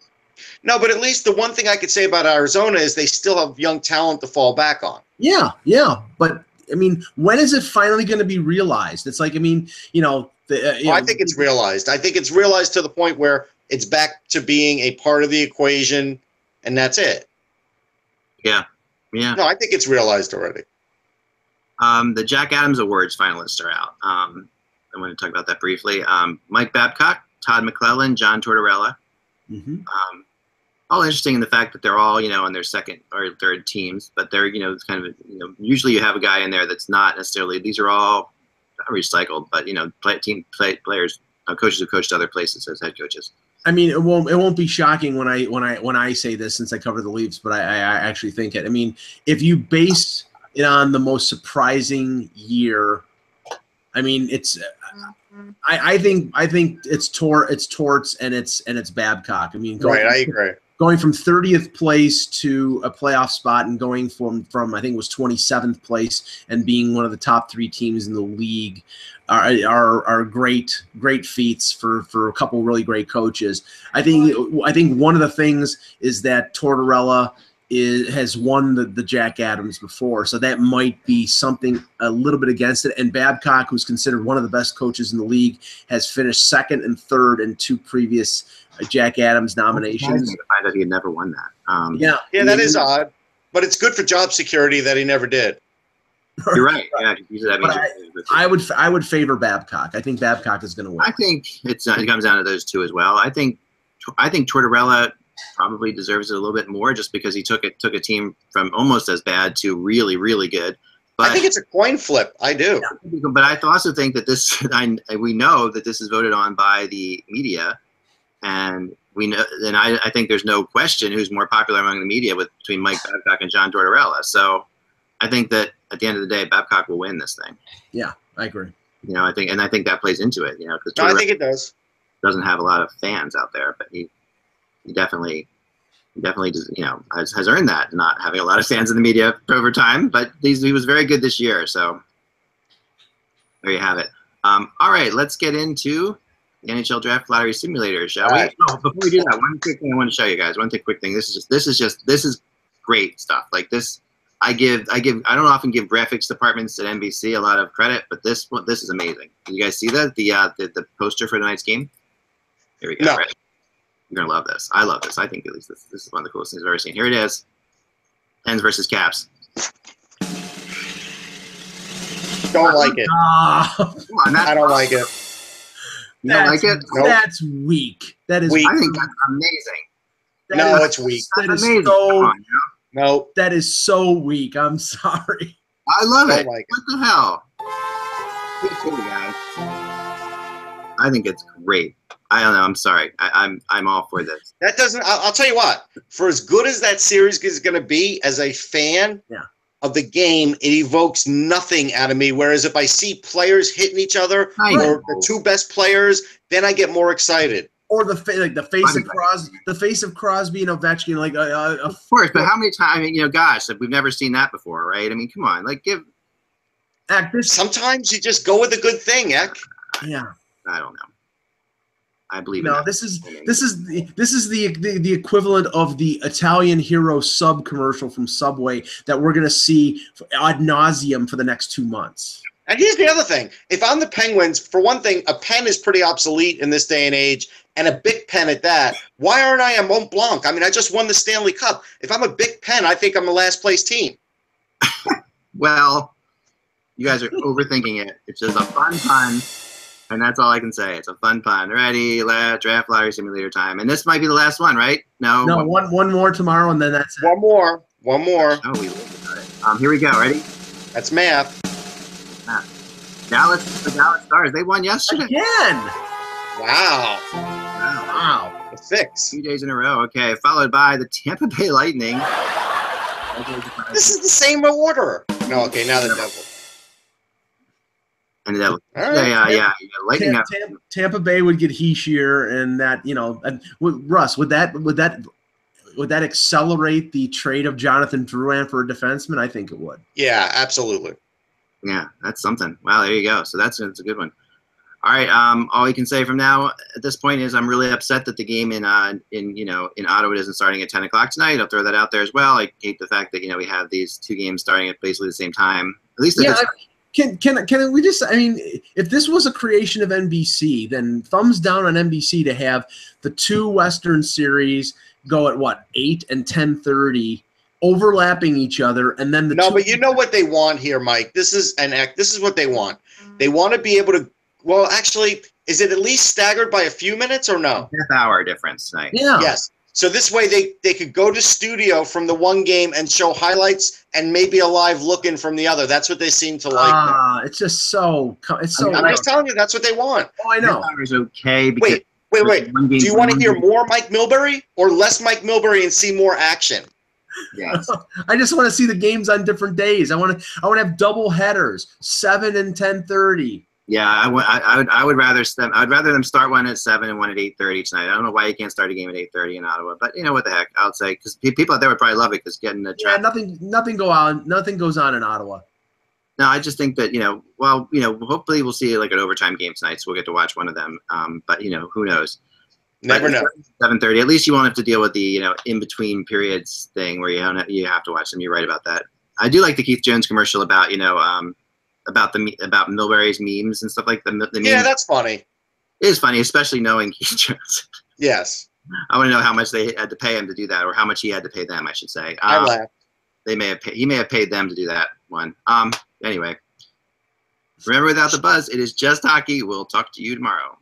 No, but at least the one thing I could say about Arizona is they still have young talent to fall back on. Yeah, yeah, but I mean, when is it finally going to be realized? It's like I mean, you know, the, uh, you Well, I think it's realized. I think it's realized to the point where it's back to being a part of the equation, and that's it. yeah. Yeah. No, I think it's realized already. Um, the Jack Adams Awards finalists are out. Um, I want to talk about that briefly. Um, Mike Babcock, Todd McLellan, John Tortorella. Mhm. Um, all interesting in the fact that they're all, you know, on their second or third teams, but they're, you know, it's kind of, you know, usually you have a guy in there that's not necessarily. These are all recycled, but you know, play, team play, players, uh, coaches who coached other places as head coaches. I mean, it won't it won't be shocking when I when I when I say this since I cover the Leafs, but I, I I actually think it. I mean, if you base it on the most surprising year, I mean, it's. I, I think I think it's Tor it's Torts and it's and it's Babcock. I mean, going, Right, I agree. Going from 30th place to a playoff spot and going from from I think it was 27th place and being one of the top three teams in the league are are, are great great feats for for a couple really great coaches. I think I think one of the things is that Tortorella is has won the, the Jack Adams before, so that might be something a little bit against it. And Babcock, who's considered one of the best coaches in the league, has finished second and third in two previous uh, Jack Adams nominations. To find out he had never won that. Um, Yeah, Yeah, that is odd, but it's good for job security that he never did. You're right. Yeah, 'cause usually that means But you're- I would I would favor Babcock. I think Babcock is going to win. I think it's uh, it comes down to those two as well. I think I think Tortorella probably deserves it a little bit more just because he took it took a team from almost as bad to really really good. But I think it's a coin flip. I do. but I also think that this, [LAUGHS] I, we know that this is voted on by the media, and we know, and I, I think there's no question who's more popular among the media with between Mike Babcock and John Tortorella. So I think that at the end of the day, Babcock will win this thing. Yeah, I agree. You know, I think, and I think that plays into it. You know, because No, I think it does. doesn't have a lot of fans out there, but he, he definitely, definitely does, you know, has, has earned that, not having a lot of fans in the media over time. But he's, he was very good this year, so there you have it. Um, all right, let's get into the NHL Draft Lottery Simulator, shall All we? right. Oh, before we do that, one quick thing I want to show you guys. One quick, quick thing. This is just, this is just, this is great stuff. Like this, I give, I give, I don't often give graphics departments at NBC a lot of credit, but this one, this is amazing. You guys see that the uh, the, the poster for tonight's game? Here we go. No. Ready? You're gonna love this. I love this. I think at least this, this is one of the coolest things I've ever seen. Here it is. Ends versus Caps. Don't like it. Come on, that's, I don't like it. You don't like that's- it? Nope. That's weak. That is Weak. I think that's amazing. that No, is- it's weak. That That's is amazing. so Come on, you know? No, that is so weak. I'm [LAUGHS] sorry. I love don't it. like it. What the hell? Me too, guys. I think it's great. I don't know. I'm sorry. I, I'm I'm all for this. That doesn't. I'll, I'll tell you what. For as good as that series is going to be, as a fan Yeah. of the game, it evokes nothing out of me. Whereas if I see players hitting each other, I or know. the two best players, then I get more excited. Or the fa- like the face of Funny. Crosby, the face of Crosby and Ovechkin, like a, a, a Of course, but how many times? I mean, you know, gosh, we've never seen that before, right? I mean, come on, like give. act. This, Sometimes you just go with the good thing, Eck. yeah. I don't know. I believe in No, that. this is this is the this is the, the the equivalent of the Italian hero sub commercial from Subway that we're gonna see ad nauseum for the next two months. And here's the other thing: if I'm the Penguins, for one thing, a pen is pretty obsolete in this day and age, and a big pen at that. Why aren't I a Mont Blanc? I mean, I just won the Stanley Cup. If I'm a big pen, I think I'm a last place team. [LAUGHS] Well, you guys are overthinking it. It's just a fun pun, and that's all I can say. It's a fun pun. Ready? La- draft lottery simulator time, and this might be the last one, right? No. No, one one more tomorrow, and then that's it. One more, one more. Oh, we live it. Um, here we go. Ready? That's math. Dallas, the Dallas Stars. They won yesterday. Again. Wow, Wow. Wow. a six. Two days in a row. Okay, followed by the Tampa Bay Lightning. This is the same order. No, okay, now the Devil. And that, All yeah, yeah, yeah, yeah. Lightning. Tampa, Tampa, Tampa Bay would get Hischier, and that you know, and would, Russ would that would that would that accelerate the trade of Jonathan Drouin for a defenseman? I think it would. Yeah, absolutely. Yeah, that's something. Wow, there you go. So that's, that's a good one. All right. Um, all we can say from now at this point is I'm really upset that the game in uh in you know in Ottawa isn't starting at 10 o'clock tonight. I'll throw that out there as well. I hate the fact that you know we have these two games starting at basically the same time. At least if Yeah, it's- Can can can we just? I mean, if this was a creation of NBC, then thumbs down on NBC to have the two Western series go at what eight and ten thirty, overlapping each other, and then the No, two, but you know what they want here, Mike. This is an act. This is what they want. They want to be able to. Well, actually, is it at least staggered by a few minutes or no? half hour difference tonight. yeah, Yes. So this way they they could go to studio from the one game and show highlights and maybe a live look in from the other. That's what they seem to like. ah, it's just so it's so. I'm just telling you, that's what they want. oh, I know. Half hour is okay because Wait, wait, wait. Do you want to hear game- more Mike Milbury or less Mike Milbury and see more action? Yes. [LAUGHS] I just want to see the games on different days. I want to. I want to have double headers, seven and ten thirty. Yeah, I would. I, I would. Rather them. I'd rather them start one at seven and one at eight thirty tonight. I don't know why you can't start a game at eight thirty in Ottawa, but you know what the heck? I'll say because people out there would probably love it because getting the Yeah, nothing. Nothing go on. Nothing goes on in Ottawa. No, I just think that you know. Well, you know, hopefully we'll see like an overtime game tonight, so we'll get to watch one of them. Um, but you know, who knows? Never know. Seven thirty. At least you won't have to deal with the you know in between periods thing where you don't have, you have to watch them. You're right about that. I do like the Keith Jones commercial about you know um about the me- about Milbury's memes and stuff like the the memes. Yeah, that's funny. it is funny, especially knowing [LAUGHS] Keith Jones. Yes, I want to know how much they had to pay him to do that, or how much he had to pay them. I should say. I Um, laugh. they may have paid, he may have paid them to do that one. Um. Anyway, remember without the buzz, it is just hockey. We'll talk to you tomorrow.